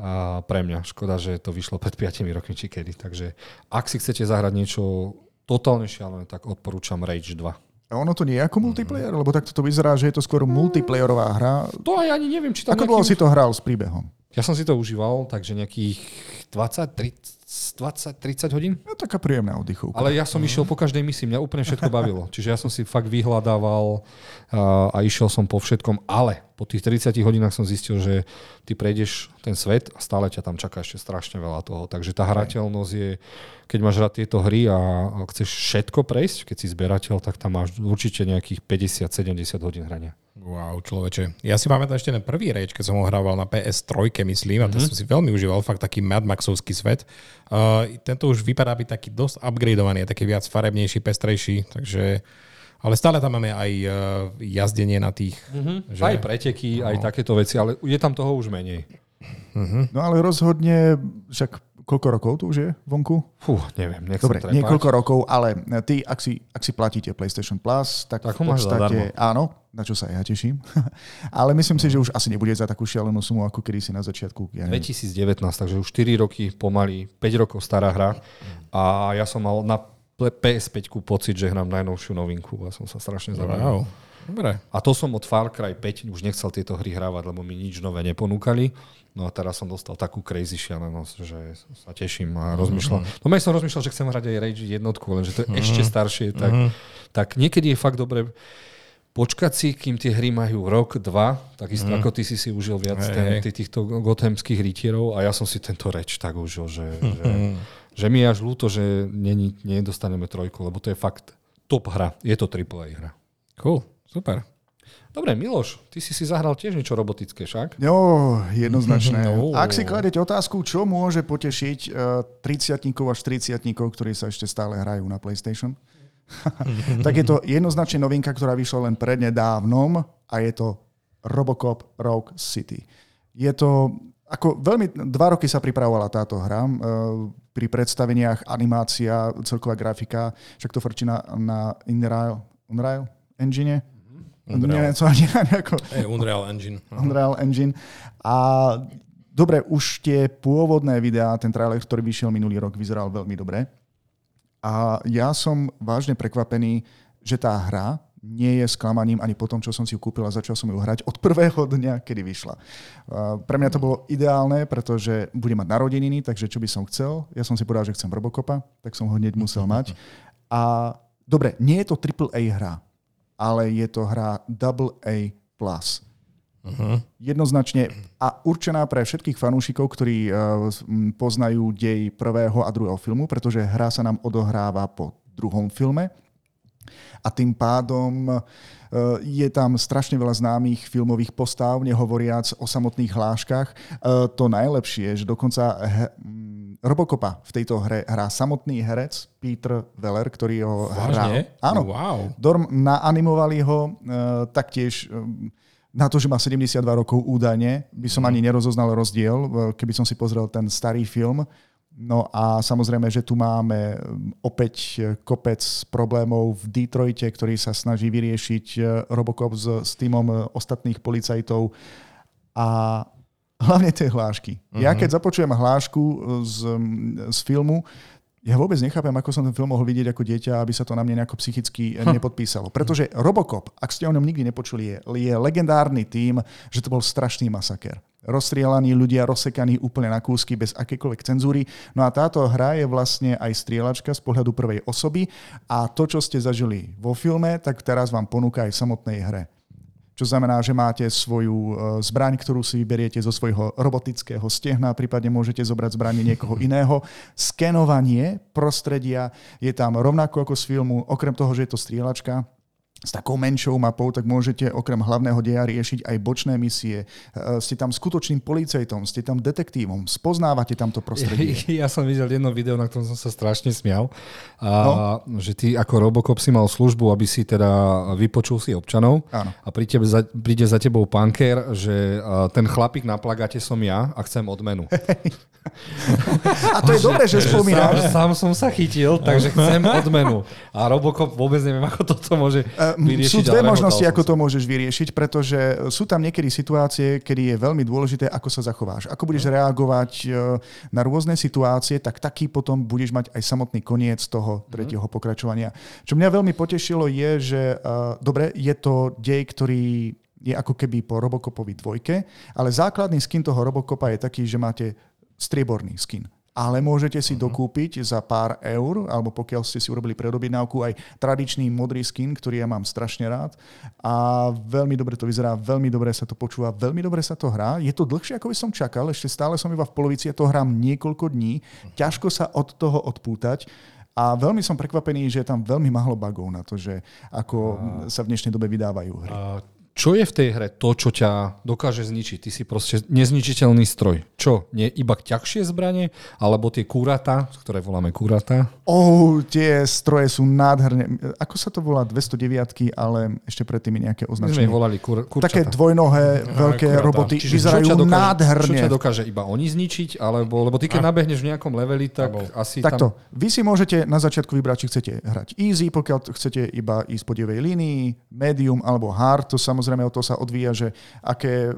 a pre mňa. Škoda, že to vyšlo pred 5 rokmi či kedy. Takže ak si chcete zahrať niečo totálne šialené, tak odporúčam Rage 2. A ono to nie je ako multiplayer? Lebo takto to vyzerá, že je to skôr multiplayerová hra. To aj ani neviem, či tam Ako dlho si to hral s príbehom? Ja som si to užíval, takže nejakých 20, 30, 20-30 hodín. No taká príjemná oddychovka. Ale ja som uh-huh. išiel po každej misii, mňa úplne všetko bavilo. Čiže ja som si fakt vyhľadával a išiel som po všetkom, ale po tých 30 hodinách som zistil, že ty prejdeš ten svet a stále ťa tam čaká ešte strašne veľa toho. Takže tá hrateľnosť je, keď máš rád tieto hry a chceš všetko prejsť, keď si zberateľ, tak tam máš určite nejakých 50-70 hodín hrania. Wow, človeče. Ja si pamätám ešte ten prvý reč, keď som ho hrával na PS3, myslím, a to mm-hmm. som si veľmi užíval, fakt taký Mad Maxovský svet. Uh, tento už vypadá byť taký dosť upgradeovaný, taký viac farebnejší, pestrejší, takže ale stále tam máme aj uh, jazdenie na tých. Mm-hmm. Že... Aj preteky, no. aj takéto veci, ale je tam toho už menej. Mm-hmm. No ale rozhodne, však Koľko rokov tu už je vonku? Fú, neviem, nech Dobre, niekoľko rokov, ale ty, ak si, ak si platíte PlayStation Plus, tak, tak v podstate, áno, na čo sa ja teším. *laughs* ale myslím si, že už asi nebude za takú šialenú sumu, ako kedy si na začiatku. Ja 2019, takže už 4 roky pomaly, 5 rokov stará hra a ja som mal na PS5 pocit, že hrám najnovšiu novinku a som sa strašne zabavil. Wow. Dobre. A to som od Far Cry 5 už nechcel tieto hry hrávať, lebo mi nič nové neponúkali. No a teraz som dostal takú crazy šialenosť, že sa teším a rozmýšľam. Mm-hmm. No ja som rozmýšľal, že chcem hrať aj Rage jednotku, lenže to je mm-hmm. ešte staršie. Tak, mm-hmm. tak niekedy je fakt dobre počkať si, kým tie hry majú rok, dva, takisto mm. ako ty si si užil viac hey, ten, hey. týchto gothemských rytierov a ja som si tento reč tak užil, že, mm-hmm. že, že mi je až ľúto, že nie, nedostaneme trojku, lebo to je fakt top hra. Je to AAA hra. Cool, super. Dobre, Miloš, ty si si zahral tiež niečo robotické, však? Jo, jednoznačné. No. Ak si kladete otázku, čo môže potešiť uh, 30 až 30 ktorí sa ešte stále hrajú na PlayStation, *laughs* tak je to jednoznačne novinka, ktorá vyšla len prednedávnom a je to Robocop Rogue City. Je to, ako veľmi, dva roky sa pripravovala táto hra, uh, pri predstaveniach animácia, celková grafika, však to frčí na, na Unreal, Unreal engine, Unreal. Neviem, co ani nejako... Hey, Unreal Engine. *laughs* Unreal Engine. A dobre, už tie pôvodné videá, ten trailer, ktorý vyšiel minulý rok, vyzeral veľmi dobre. A ja som vážne prekvapený, že tá hra nie je sklamaním ani po tom, čo som si ju kúpil a začal som ju hrať od prvého dňa, kedy vyšla. Pre mňa to bolo ideálne, pretože budem mať narodeniny, takže čo by som chcel? Ja som si povedal, že chcem Robocopa, tak som ho hneď musel mať. *laughs* A dobre, nie je to AAA hra, ale je to hra AA+. Uh-huh. Jednoznačne a určená pre všetkých fanúšikov, ktorí uh, poznajú dej prvého a druhého filmu, pretože hra sa nám odohráva po druhom filme. A tým pádom uh, je tam strašne veľa známych filmových postáv, nehovoriac o samotných hláškach. Uh, to najlepšie, že dokonca Robocopa v tejto hre hrá samotný herec Peter Weller, ktorý ho hrá. Áno. Wow. Dorm naanimovali ho taktiež na to, že má 72 rokov údajne, by som ani nerozoznal rozdiel, keby som si pozrel ten starý film. No a samozrejme, že tu máme opäť kopec problémov v Detroite, ktorý sa snaží vyriešiť e, Robocop s, s týmom ostatných policajtov a hlavne tie hlášky. Uh-huh. Ja mhm. keď započujem hlášku z, z filmu, ja vôbec nechápem, ako som ten film mohol vidieť ako dieťa, aby sa to na mne nejako psychicky hm. nepodpísalo. Pretože Robocop, ak ste o ňom nikdy nepočuli, je, je legendárny tým, že to bol strašný masaker. Rozstrielaní ľudia, rozsekaní úplne na kúsky bez akékoľvek cenzúry. No a táto hra je vlastne aj strieľačka z pohľadu prvej osoby a to, čo ste zažili vo filme, tak teraz vám ponúka aj v samotnej hre čo znamená, že máte svoju e, zbraň, ktorú si vyberiete zo svojho robotického stehna, prípadne môžete zobrať zbranie niekoho iného. Skenovanie prostredia je tam rovnako ako z filmu, okrem toho, že je to strieľačka, s takou menšou mapou, tak môžete okrem hlavného deja riešiť aj bočné misie. E, ste tam skutočným policajtom, ste tam detektívom, spoznávate tamto prostredie. *laughs* Ja som videl jedno video, na ktorom som sa strašne smial, a, no? že ty ako Robocop si mal službu, aby si teda vypočul si občanov Áno. a príde za, príde za tebou punker, že ten chlapík na plagáte som ja a chcem odmenu. *laughs* a to je dobré, že spomínaš. Sám, sám som sa chytil, takže chcem *laughs* odmenu. A Robocop vôbec neviem, ako toto môže vyriešiť. Sú dve možnosti, ako to môžeš vyriešiť, pretože sú tam niekedy situácie, kedy je veľmi dôležité, ako sa zachováš. Ako budeš reagovať e, na rôzne situácie, tak taký potom budeš mať aj samotný koniec toho mhm. tretieho pokračovania. Čo mňa veľmi potešilo je, že uh, dobre, je to dej, ktorý je ako keby po Robocopovi dvojke, ale základný skin toho Robocopa je taký, že máte strieborný skin ale môžete si uh-huh. dokúpiť za pár eur, alebo pokiaľ ste si urobili predobjednávku, aj tradičný modrý skin, ktorý ja mám strašne rád. A veľmi dobre to vyzerá, veľmi dobre sa to počúva, veľmi dobre sa to hrá. Je to dlhšie, ako by som čakal, ešte stále som iba v polovici, ja to hrám niekoľko dní, uh-huh. ťažko sa od toho odpútať. A veľmi som prekvapený, že je tam veľmi málo bugov na to, že ako a... sa v dnešnej dobe vydávajú hry. A čo je v tej hre to, čo ťa dokáže zničiť? Ty si proste nezničiteľný stroj. Čo? Nie iba ťažšie zbranie? Alebo tie kúrata, ktoré voláme kúrata? Oh, tie stroje sú nádherné. Ako sa to volá? 209 ale ešte predtým nejaké označenie. My sme volali kur, kurčata. Také dvojnohé, veľké kurata. roboty. Čiže vyzerajú čo dokáže, nádherne. Čo ťa dokáže iba oni zničiť? Alebo, lebo ty keď ah. nabehneš v nejakom leveli, tak Abo. asi Takto. tam... Vy si môžete na začiatku vybrať, či chcete hrať easy, pokiaľ chcete iba ísť po divej línii, medium alebo hard, to samozrejme samozrejme od toho sa odvíja, že aké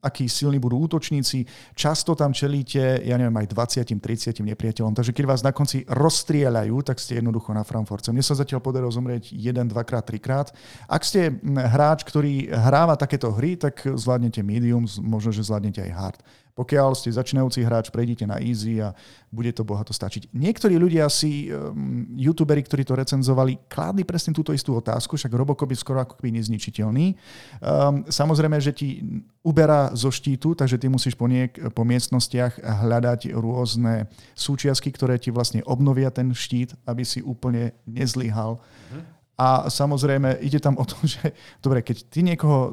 akí silní budú útočníci. Často tam čelíte, ja neviem, aj 20-30 nepriateľom. Takže keď vás na konci rozstrieľajú, tak ste jednoducho na Frankfurte. Mne sa zatiaľ podarilo zomrieť 1, 2 krát, 3 krát. Ak ste hráč, ktorý hráva takéto hry, tak zvládnete medium, možno, že zvládnete aj hard. Pokiaľ ste začínajúci hráč, prejdite na easy a bude to bohato stačiť. Niektorí ľudia si, um, youtuberi, ktorí to recenzovali, kládli presne túto istú otázku, však Robocop je skoro ako keby nezničiteľný. Um, samozrejme, že ti uberá zo štítu, takže ty musíš po, niek- po miestnostiach hľadať rôzne súčiastky, ktoré ti vlastne obnovia ten štít, aby si úplne nezlyhal. Mhm. A samozrejme, ide tam o to, *laughs* že dobre, keď ty niekoho uh,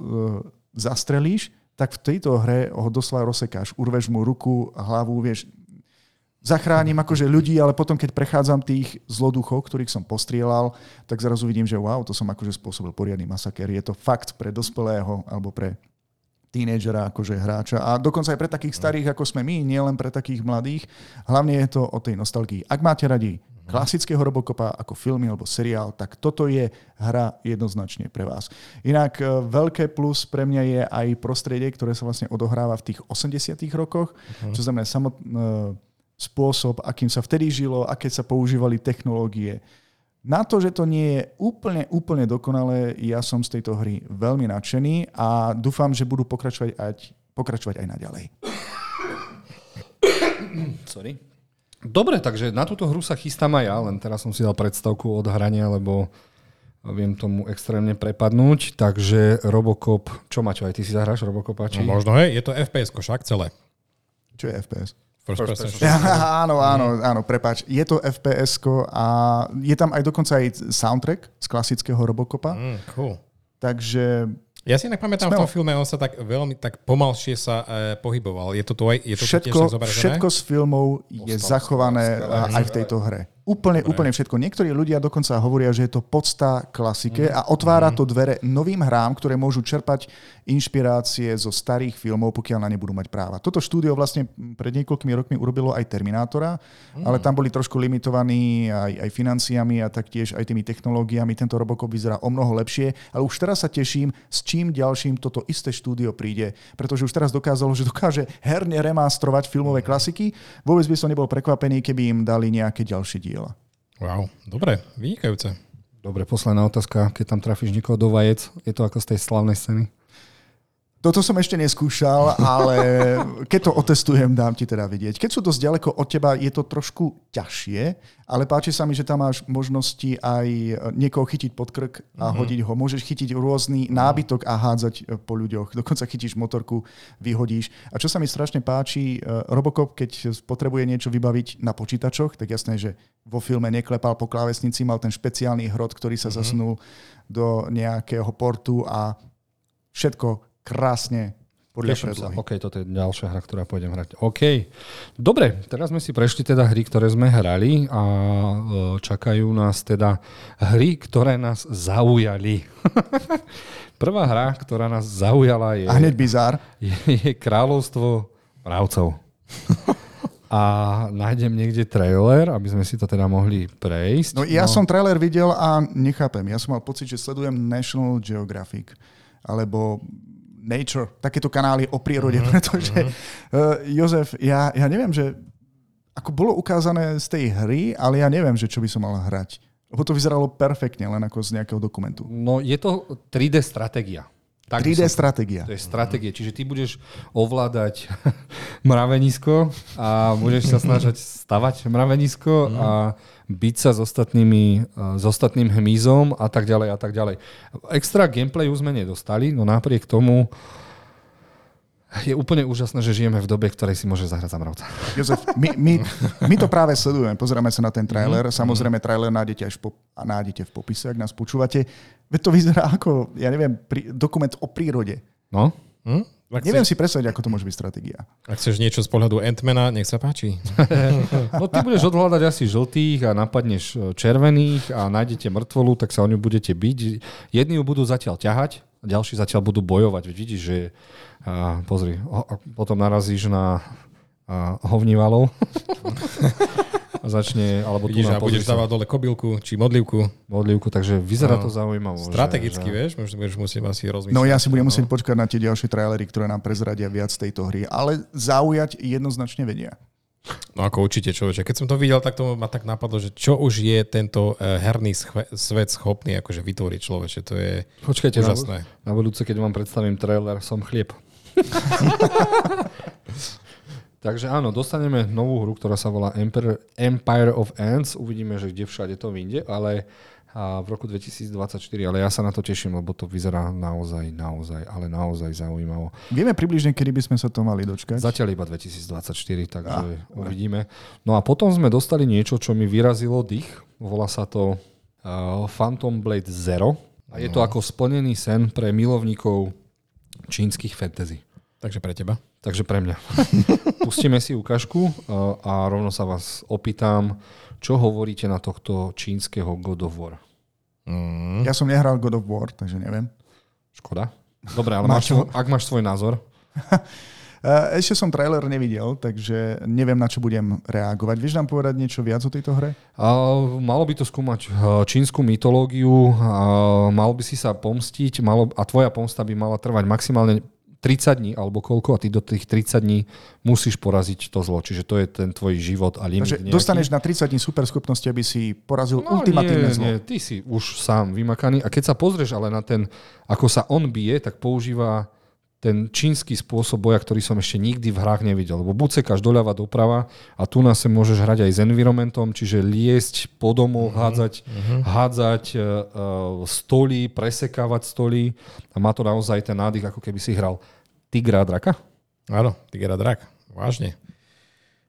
zastrelíš, tak v tejto hre ho doslova rozsekáš. Urveš mu ruku, hlavu, vieš, zachránim akože ľudí, ale potom, keď prechádzam tých zloduchov, ktorých som postrielal, tak zrazu vidím, že wow, to som akože spôsobil poriadny masaker. Je to fakt pre dospelého alebo pre tínedžera, akože hráča a dokonca aj pre takých starých, ako sme my, nielen pre takých mladých. Hlavne je to o tej nostalgii. Ak máte radi klasického Robocopa ako filmy alebo seriál, tak toto je hra jednoznačne pre vás. Inak e, veľké plus pre mňa je aj prostredie, ktoré sa vlastne odohráva v tých 80 rokoch, uh-huh. čo znamená samotný e, spôsob, akým sa vtedy žilo, aké sa používali technológie. Na to, že to nie je úplne, úplne dokonalé, ja som z tejto hry veľmi nadšený a dúfam, že budú pokračovať aj, pokračovať aj naďalej. Sorry. Dobre, takže na túto hru sa chystám aj ja, len teraz som si dal predstavku od hrania, lebo viem tomu extrémne prepadnúť, takže Robocop, čo Maťo, aj ty si zahráš Robocopa? Či... No možno, hej, je to FPS, však celé. Čo je FPS? First First person. person. Ja, *laughs* áno, áno, áno, prepáč. Je to FPS a je tam aj dokonca aj soundtrack z klasického Robocopa, Mm, cool. takže Ja si inak pamätám, v Smelo. tom filme on sa tak veľmi tak pomalšie sa e, pohyboval. Je to tu aj, je to tu tiež všetko, tak všetko z filmov je Postavky, zachované aj v tejto hre. Úplne, úplne všetko. Niektorí ľudia dokonca hovoria, že je to podsta klasike a otvára to dvere novým hrám, ktoré môžu čerpať inšpirácie zo starých filmov, pokiaľ na ne budú mať práva. Toto štúdio vlastne pred niekoľkými rokmi urobilo aj Terminátora, ale tam boli trošku limitovaní aj, aj financiami a taktiež aj tými technológiami. Tento Robocop vyzerá o mnoho lepšie, ale už teraz sa teším, s čím ďalším toto isté štúdio príde, pretože už teraz dokázalo, že dokáže herne remastrovať filmové klasiky. Vôbec by som nebol prekvapený, keby im dali nejaké ďalšie diela. Wow, dobre, vynikajúce. Dobre, posledná otázka. Keď tam trafíš niekoho do vajec, je to ako z tej slavnej scény? Toto som ešte neskúšal, ale keď to otestujem, dám ti teda vidieť. Keď sú dosť ďaleko od teba, je to trošku ťažšie, ale páči sa mi, že tam máš možnosti aj niekoho chytiť pod krk a hodiť ho. Môžeš chytiť rôzny nábytok a hádzať e, po ľuďoch. Dokonca chytíš motorku, vyhodíš. A čo sa mi strašne páči, e, Robocop, keď potrebuje niečo vybaviť na počítačoch, tak jasné, že vo filme neklepal po klávesnici, mal ten špeciálny hrot, ktorý sa zasunul do nejakého portu a všetko krásne podľa Teším sa. OK, toto je ďalšia hra, ktorá pôjdem hrať. OK. Dobre, teraz sme si prešli teda hry, ktoré sme hrali a e, čakajú nás teda hry, ktoré nás zaujali. *laughs* Prvá hra, ktorá nás zaujala je, A hneď bizár. je, je Kráľovstvo mravcov. *laughs* A nájdem niekde trailer, aby sme si to teda mohli prejsť. No ja som trailer videl a nechápem. Ja som mal pocit, že sledujem National Geographic alebo Nature, takéto kanály o prírode, pretože uh, Jozef, ja, ja neviem, že ako bolo ukázané z tej hry, ale ja neviem, že čo by som mal hrať. Lebo to vyzeralo perfektne, len ako z nejakého dokumentu. No je to 3D stratégia. Tak by 3D som- stratégia. To je stratégie, čiže ty budeš ovládať *laughs* mravenisko a budeš sa snažiť stavať mravenisko a byť sa s, ostatnými, eh, s ostatným hmyzom a tak ďalej a tak ďalej. Extra gameplayu sme nedostali, no napriek tomu je úplne úžasné, že žijeme v dobe, ktorej si môže zahrať za mravca. Jozef, my, my, my to práve sledujeme, pozeráme sa na ten trailer. Samozrejme, trailer nájdete až po, a nájdete v popise, ak nás počúvate. Veď to vyzerá ako, ja neviem, prí, dokument o prírode. No? Hm? Ak, Neviem chceš, si predstaviť, ako to môže byť stratégia. ak chceš niečo z pohľadu Antmana, nech sa páči. *laughs* no ty budeš odhľadať asi žltých a napadneš e, červených a nájdete mŕtvolu, tak sa o ňu budete byť. Jedni ju budú zatiaľ ťahať, ďalší zatiaľ budú bojovať. Veď vidíš, že a, pozri, ho, potom narazíš na a, hovnivalov *laughs* a začne, alebo tu Vidíš, na a budeš dávať dole kobylku či modlivku. modlivku, takže vyzerá No. to zaujímavo. Strategicky, že, vieš, možno budeš musieť asi rozmýšľať. No ja si budem No. musieť počkať na tie ďalšie trailery, ktoré nám prezradia viac tejto hry, ale zaujať jednoznačne vedia. No ako určite človeče. Keď som to videl, tak to ma tak napadlo, že čo už je tento eh, herný svet schopný akože vytvoriť človeče. To je Počkajte, na, úžasné. na budúce, keď vám predstavím trailer, som chlieb. *laughs* Takže áno, dostaneme novú hru, ktorá sa volá Empire, Empire of Ants. Uvidíme, že kde všade to vyjde, ale a v roku 2024, ale ja sa na to teším, lebo to vyzerá naozaj, naozaj, ale naozaj zaujímavo. Vieme približne, kedy by sme sa to mali dočkať? Zatiaľ iba 2024, takže uvidíme. No a potom sme dostali niečo, čo mi vyrazilo dých. Volá sa to uh, Phantom Blade Zero. A je to ako splnený sen pre milovníkov čínskych fantasy. Takže pre teba. Takže pre mňa. *laughs* Pustíme si ukážku uh, a rovno sa vás opýtam, čo hovoríte na tohto čínskeho God of War. Mm. Ja som nehral God of War, takže neviem. Škoda? Dobre, ale *laughs* máš, Maťo. ak máš svoj názor, *laughs* E, Ešte som trailer nevidel, takže neviem, na čo budem reagovať. Vieš nám povedať niečo viac o tejto hre? Uh, malo by to skúmať uh, čínsku mytológiu, uh, mal by si sa pomstiť malo, a tvoja pomsta by mala trvať maximálne 30 dní alebo koľko a ty do tých 30 dní musíš poraziť to zlo. Čiže to je ten tvoj život a limit Takže nejaký. dostaneš na 30 dní super schopnosti, aby si porazil No, ultimatívne nie, zlo. nie, ty si už sám vymakaný a keď sa pozrieš ale na ten, ako sa on bije, tak používa ten čínsky spôsob boja, ktorý som ešte nikdy v hrách nevidel. Lebo buď sekáš doľava, doprava a tu nás sa môžeš hrať aj s environmentom, čiže liesť po domoch, uh-huh. hádzať, uh-huh. hádzať uh, stoly, presekávať stoly a má to naozaj ten nádych, ako keby si hral Tigra a draka. Áno, Tigra a drak. Vážne.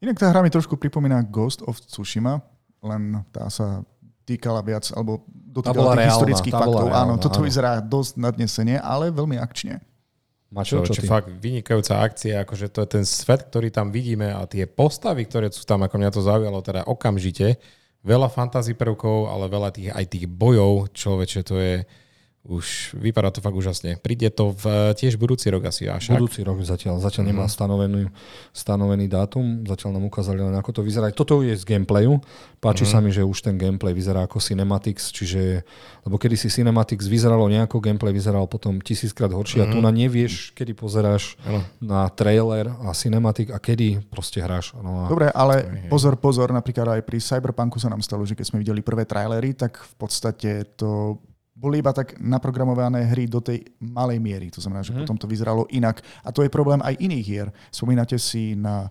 Inak tá hra mi trošku pripomína Ghost of Tsushima, len tá sa týkala viac, alebo dotýkala tých reálna, historických faktov. Reálna, áno, toto áno. vyzerá dosť nadnesenie, ale veľmi akčne. Mačo, čo, čo fakt vynikajúca akcia, akože to je ten svet, ktorý tam vidíme a tie postavy, ktoré sú tam, ako mňa to zaujalo teda okamžite, veľa fantasy prvkov, ale veľa tých, aj tých bojov, človeče, to je, už vypadá to fakt úžasne. Príde to v, tiež budúci rok asi až. Budúci rok zatiaľ. Zatiaľ nemá stanovený, stanovený dátum. Zatiaľ nám ukázali len ako to vyzerá. Toto je z gameplayu. Páči mm-hmm. sa mi, že už ten gameplay vyzerá ako Cinematics, čiže, lebo kedy si Cinematics vyzeralo nejako, gameplay vyzeral potom tisíckrát horšie mm-hmm. a tu mhm. na nevieš, kedy pozeráš mm-hmm. na trailer a Cinematic a kedy proste hráš. No a... Dobre, ale pozor, pozor, napríklad aj pri Cyberpunku sa nám stalo, že keď sme videli prvé trailery, tak v podstate to boli iba tak naprogramované hry do tej malej miery. To znamená, že mm. potom to vyzeralo inak. A to je problém aj iných hier. Spomínate si na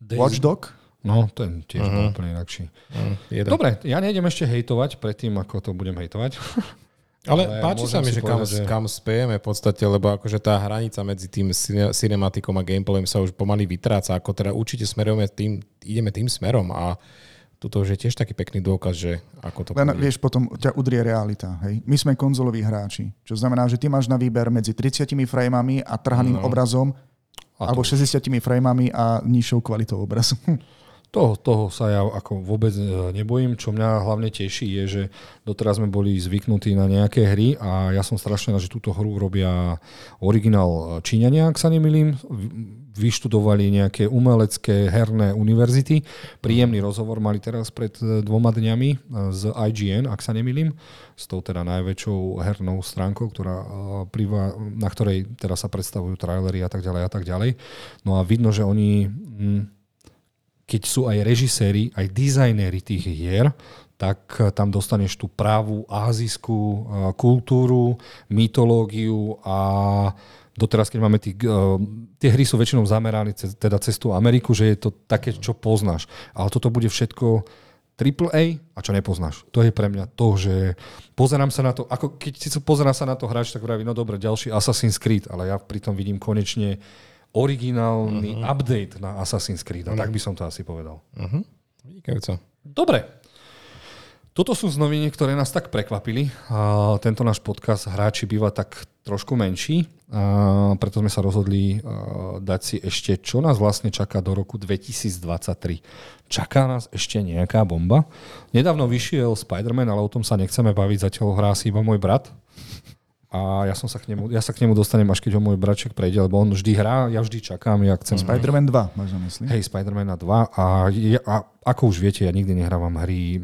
Daisy. Watchdog? No, ten tiež uh-huh. bol úplne inakší. Uh-huh. Dobre, ja nejdem ešte hejtovať predtým, ako to budem hejtovať. *laughs* Ale, Ale páči sa mi, že kam, že kam spejeme v podstate, lebo akože tá hranica medzi tým cinematikom a gameplayom sa už pomaly vytráca, ako teda určite smerujeme tým, ideme tým smerom a toto už je tiež taký pekný dôkaz, že ako to Len vieš, potom ťa udrie realita. Hej? My sme konzoloví hráči, čo znamená, že ty máš na výber medzi 30 framami a trhaným no. obrazom a alebo 60 framami a nižšou kvalitou obrazu. Toho, toho sa ja ako vôbec e, nebojím. Čo mňa hlavne teší je, že doteraz sme boli zvyknutí na nejaké hry a ja som strašne že túto hru robia originál Číňania, ak sa nemýlim. Vyštudovali nejaké umelecké herné univerzity. Príjemný rozhovor mali teraz pred e, dvoma dňami e, z IGN, ak sa nemýlim, s tou teda najväčšou hernou stránkou, ktorá, na ktorej teraz sa predstavujú trailery a tak ďalej a tak ďalej. No a vidno, že oni hm, keď sú aj režiséri, aj dizajnéri tých hier, tak eh, tam dostaneš tú právu azijskú eh, kultúru, mytológiu a doteraz, keď máme tých, uh, tie hry sú väčšinou zamerané cez, teda cez tú Ameriku, že je to také, čo poznáš. Ale toto bude všetko AAA a čo nepoznáš. To je pre mňa to, že pozerám sa na to, ako keď si pozerám sa na to hráč, tak vraví, no dobre, ďalší Assassin's Creed, ale ja pritom vidím konečne originálny uh-huh. update na Assassin's Creed. Uh-huh. tak by som to asi povedal. Uh-huh. Vynikajúco. Dobre. Toto sú z noviny, ktoré nás tak prekvapili. A tento náš podcast Hráči býva tak trošku menší, a preto sme sa rozhodli dať si ešte, čo nás vlastne čaká do roku 2023. Čaká nás ešte nejaká bomba? Nedávno vyšiel Spider-Man, ale o tom sa nechceme baviť, zatiaľ hrá si iba môj brat a ja, som sa k nemu, ja sa k nemu dostanem, až keď ho môj braček prejde, lebo on vždy hrá, ja vždy čakám, ja chcem... Spider-Man 2, máš na mysli? Hej, Spider-Man 2 a, ja, a ako už viete, ja nikdy nehrávam hry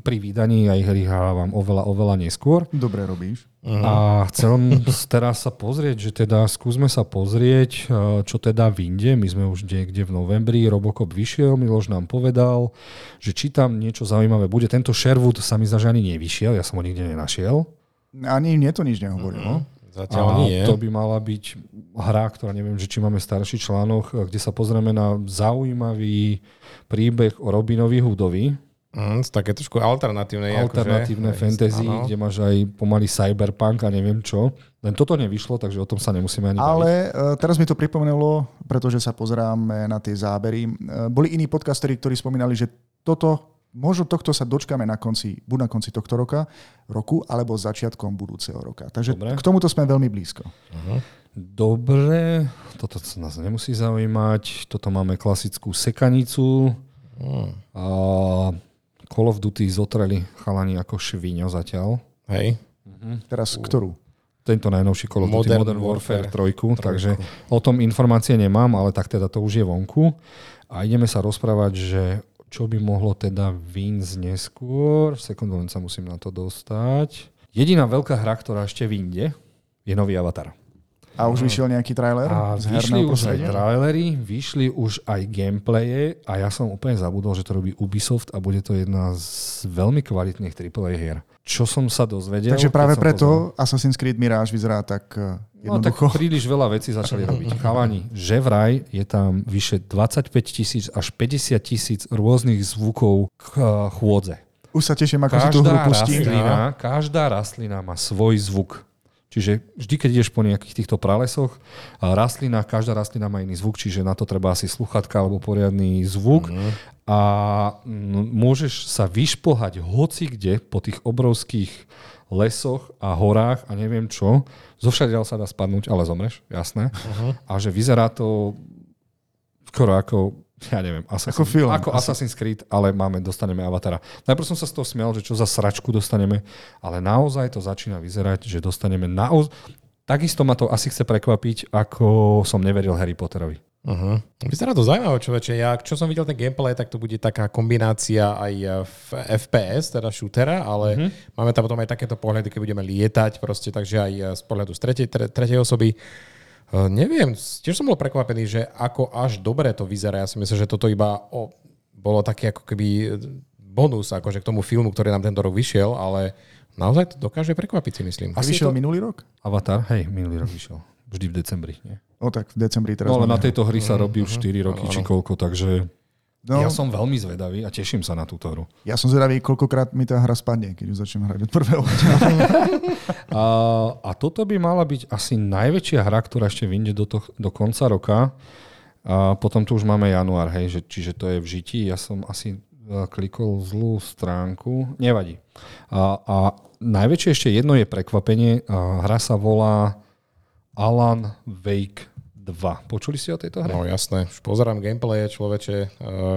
pri vydaní, aj hry hrávam oveľa, oveľa neskôr. Dobre robíš. Uh-huh. A chcem teraz sa pozrieť, že teda skúsme sa pozrieť, čo teda vyjde. My sme už niekde v novembri, Robocop vyšiel, Miloš nám povedal, že či tam niečo zaujímavé bude. Tento Sherwood sa mi zdá, že ani nevyšiel, ja som ho nikde nenašiel. Ani mne to nič nehovorilo. Mm-hmm. Zatiaľ a nie. to by mala byť hra, ktorá neviem, že či máme starší článok, kde sa pozrieme na zaujímavý príbeh o Robinovi Hoodovi. Mm, také trošku alternatívne. Alternatívne akože, fantasy, áno. kde máš aj pomaly cyberpunk a neviem čo. Len toto nevyšlo, takže o tom sa nemusíme ani Ale baviť. teraz mi to pripomenulo, pretože sa pozeráme na tie zábery. E, boli iní podcasteri, ktorí spomínali, že toto možno tohto sa dočkáme na konci, buď na konci tohto roka, roku, alebo začiatkom budúceho roka. Takže Dobre. k tomuto sme veľmi blízko. Uh-huh. Dobre, toto nás nemusí zaujímať. Toto máme klasickú sekanicu. Uh. A Call of Duty zotreli chalani ako šviňo zatiaľ. Hej. Uh-huh. Teraz uh. ktorú? Tento najnovší Call of Duty Modern, Modern Warfare 3, takže o tom informácie nemám, ale tak teda to už je vonku. A ideme sa rozprávať, že čo by mohlo teda výjsť neskôr. Sekundu, len sa musím na to dostať. Jediná veľká hra, ktorá ešte vyjde, je nový Avatar. A už vyšiel nejaký trailer A z vyšli už aj trailery, vyšli už aj gameplaye a ja som úplne zabudol, že to robí Ubisoft a bude to jedna z veľmi kvalitných AAA hier. Čo som sa dozvedel? Takže práve preto pozeral- Assassin's Creed Mirage vyzerá tak eh, No tak jednoducho. príliš veľa vecí začali robiť. *laughs* Chalani, že vraj je tam vyše 25 tisíc až 50 tisíc rôznych zvukov k eh, chôdze. Už sa teším, ako si tú hru Každá pustím. rastlina, každá rastlina má svoj zvuk. Čiže vždy, keď ideš po nejakých týchto pralesoch, rastlina, každá rastlina má iný zvuk, čiže na to treba asi sluchatka alebo poriadny zvuk. Mm. A môžeš sa vyšplhať hoci kde po tých obrovských lesoch a horách a neviem čo. Zo všadiaľ sa dá spadnúť, ale zomreš, jasné. Uh-huh. A že vyzerá to skoro ako ja neviem, Assassin, Ako film. Ako Assassin's Creed, ale máme, dostaneme avatara. Najprv som sa z toho smial, že čo za sračku dostaneme, ale naozaj to začína vyzerať, že dostaneme naozaj... Takisto ma to asi chce prekvapiť, ako som neveril Harry Potterovi. Uh-huh. Vyzerá to zaujímavé, človeče. Ja, čo som videl ten gameplay, tak to bude taká kombinácia aj v FPS, teda shootera, ale uh-huh. máme tam potom aj takéto pohľady, keď budeme lietať, proste, takže aj z pohľadu z tretej, tre, tretej osoby. Uh, neviem, tiež som bol prekvapený, že ako až dobre to vyzerá. Ja si myslím, že toto iba o, bolo také ako keby bonus akože k tomu filmu, ktorý nám tento rok vyšiel, ale naozaj to dokáže prekvapiť, si myslím. A Asi vyšiel to- minulý rok? Avatar, hej, minulý rok vyšiel. Vždy v decembri, nie? O tak, v decembri teraz. No ale na tejto hry sa robí už 4 roky či koľko, takže no, ja som veľmi zvedavý a teším sa na túto hru. ja som zvedavý, koľkokrát mi tá hra spadne, keď už začnem hrať od prvého. *laughs* A, a toto by mala byť asi najväčšia hra, ktorá ešte vyjde do, to, do konca roka. A potom tu už máme január, hej, že, čiže to je v žití. Ja som asi e, klikol zlú stránku. Nevadí. A, a najväčšie ešte jedno je prekvapenie. A hra sa volá Alan Wake 2. Počuli ste o tejto hre? No jasné, už pozerám gameplaye, človeče, uh,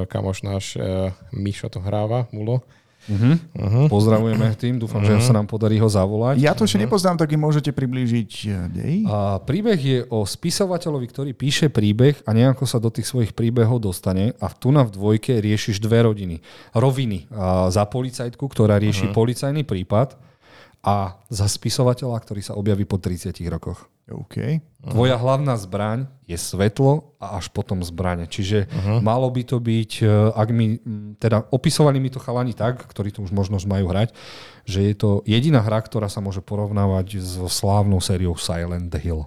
kamoš náš uh, Mišo to hráva, Mulo. Uh-huh. Uh-huh. Pozdravujeme tým, dúfam, uh-huh. že sa nám podarí ho zavolať. Ja to ešte nepoznám, tak im môžete priblížiť eh, dej. A príbeh je o spisovateľovi, ktorý píše príbeh a nejako sa do tých svojich príbehov dostane a tu na v dvojke riešiš dve rodiny. Roviny a za policajtku, ktorá rieši uh-huh. policajný prípad a za spisovateľa, ktorý sa objaví po 30 rokoch. OK. Tvoja hlavná zbraň je svetlo a až potom zbrane. Čiže uh-huh. malo by to byť, e, ak mi, teda opisovali mi to chalani tak, ktorí to už možnosť majú hrať, že je to jediná hra, ktorá sa môže porovnávať so slávnou sériou Silent Hill.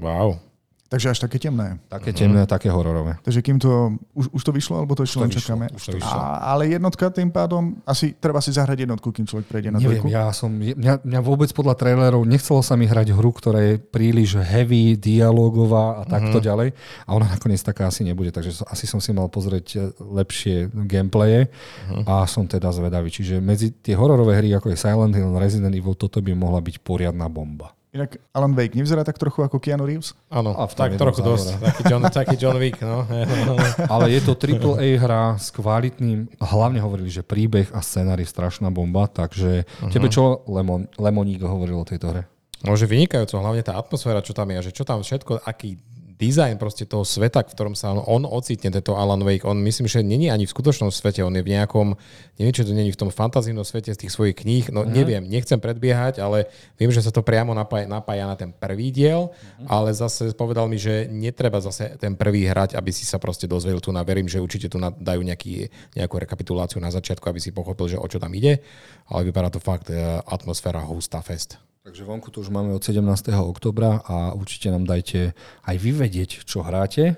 Wow. Takže až také temné. Také temné, uh-huh. také hororové. Takže kým to... Už, už to vyšlo, alebo to ešte len čakáme? už to vyšlo. A, ale jednotka tým pádom... Asi treba si zahrať jednotku, kým človek prejde na Neviem, dvojku. ja som, mňa, mňa vôbec podľa trailerov nechcelo sa mi hrať hru, ktorá je príliš heavy, dialogová a takto uh-huh. ďalej. A ona nakoniec taká asi nebude, takže asi som si mal pozrieť e, lepšie gameplaye uh-huh. a som teda zvedavý. Čiže medzi tie hororové hry, ako je Silent Hill, Resident Evil, toto by mohla byť poriadna bomba. Inak Alan Wake nevyzerá tak trochu ako Keanu Reeves? Áno, A v tak trochu dosť. Taký John, taký John Wick, no. *laughs* Ale je to AAA hra s kvalitným, hlavne hovorili, že príbeh a scenár je strašná bomba, takže uh-huh. tebe čo Lemon, Lemoník hovoril o tejto hre? No, že vynikajúco, hlavne tá atmosféra, čo tam je, že čo tam všetko, aký dizajn proste toho sveta, v ktorom sa on, on ocitne, tento Alan Wake, on myslím, že není ani v skutočnom svete, on je v nejakom, neviem, či to není v tom fantazívnom svete z tých svojich kníh, no mm-hmm. neviem, nechcem predbiehať, ale viem, že sa to priamo napája, napája na ten prvý diel, mm-hmm. ale zase povedal mi, že netreba zase ten prvý hrať, aby si sa proste dozvedel tu na, verím, že určite tu na, dajú nejaký, nejakú rekapituláciu na začiatku, aby si pochopil, že o čo tam ide, ale vypadá to fakt e, atmosféra Hosta Fest. Takže vonku to už máme od 17. oktobra a určite nám dajte aj vy vedieť, čo hráte,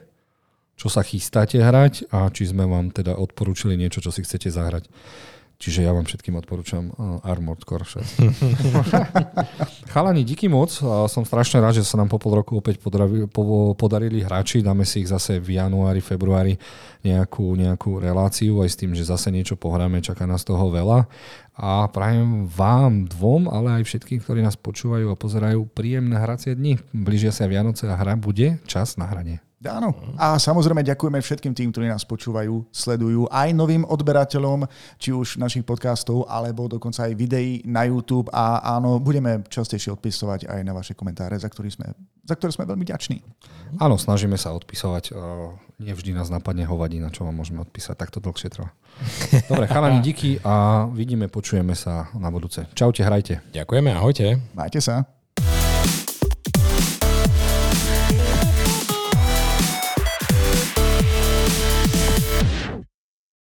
čo sa chystáte hrať a či sme vám teda odporúčili niečo, čo si chcete zahrať. Čiže ja vám všetkým odporúčam uh, Armored Core 6. *laughs* Chalani, díky moc. A Som strašne rád, že sa nám po pol roku opäť podarili, po, podarili hráči. Dáme si ich zase v januári, februári nejakú, nejakú reláciu aj s tým, že zase niečo pohráme. Čaká nás toho veľa. A prajem vám dvom, ale aj všetkým, ktorí nás počúvajú a pozerajú príjemné hracie dni. Blížia sa Vianoce a hra bude čas na hranie. Áno. A samozrejme ďakujeme všetkým tým, ktorí nás počúvajú, sledujú, aj novým odberateľom, či už našich podcastov, alebo dokonca aj videí na YouTube. A áno, budeme častejšie odpisovať aj na vaše komentáre, za, ktorý sme, za ktoré sme veľmi ďační. Áno, snažíme sa odpisovať. Uh, Nie vždy nás napadne hovadina, čo vám môžeme odpísať. Tak to dlhšie trvá. *laughs* Dobre, chalani, díky a vidíme, počujeme sa na budúce. Čaute, hrajte. Ďakujeme, ahojte. Majte sa.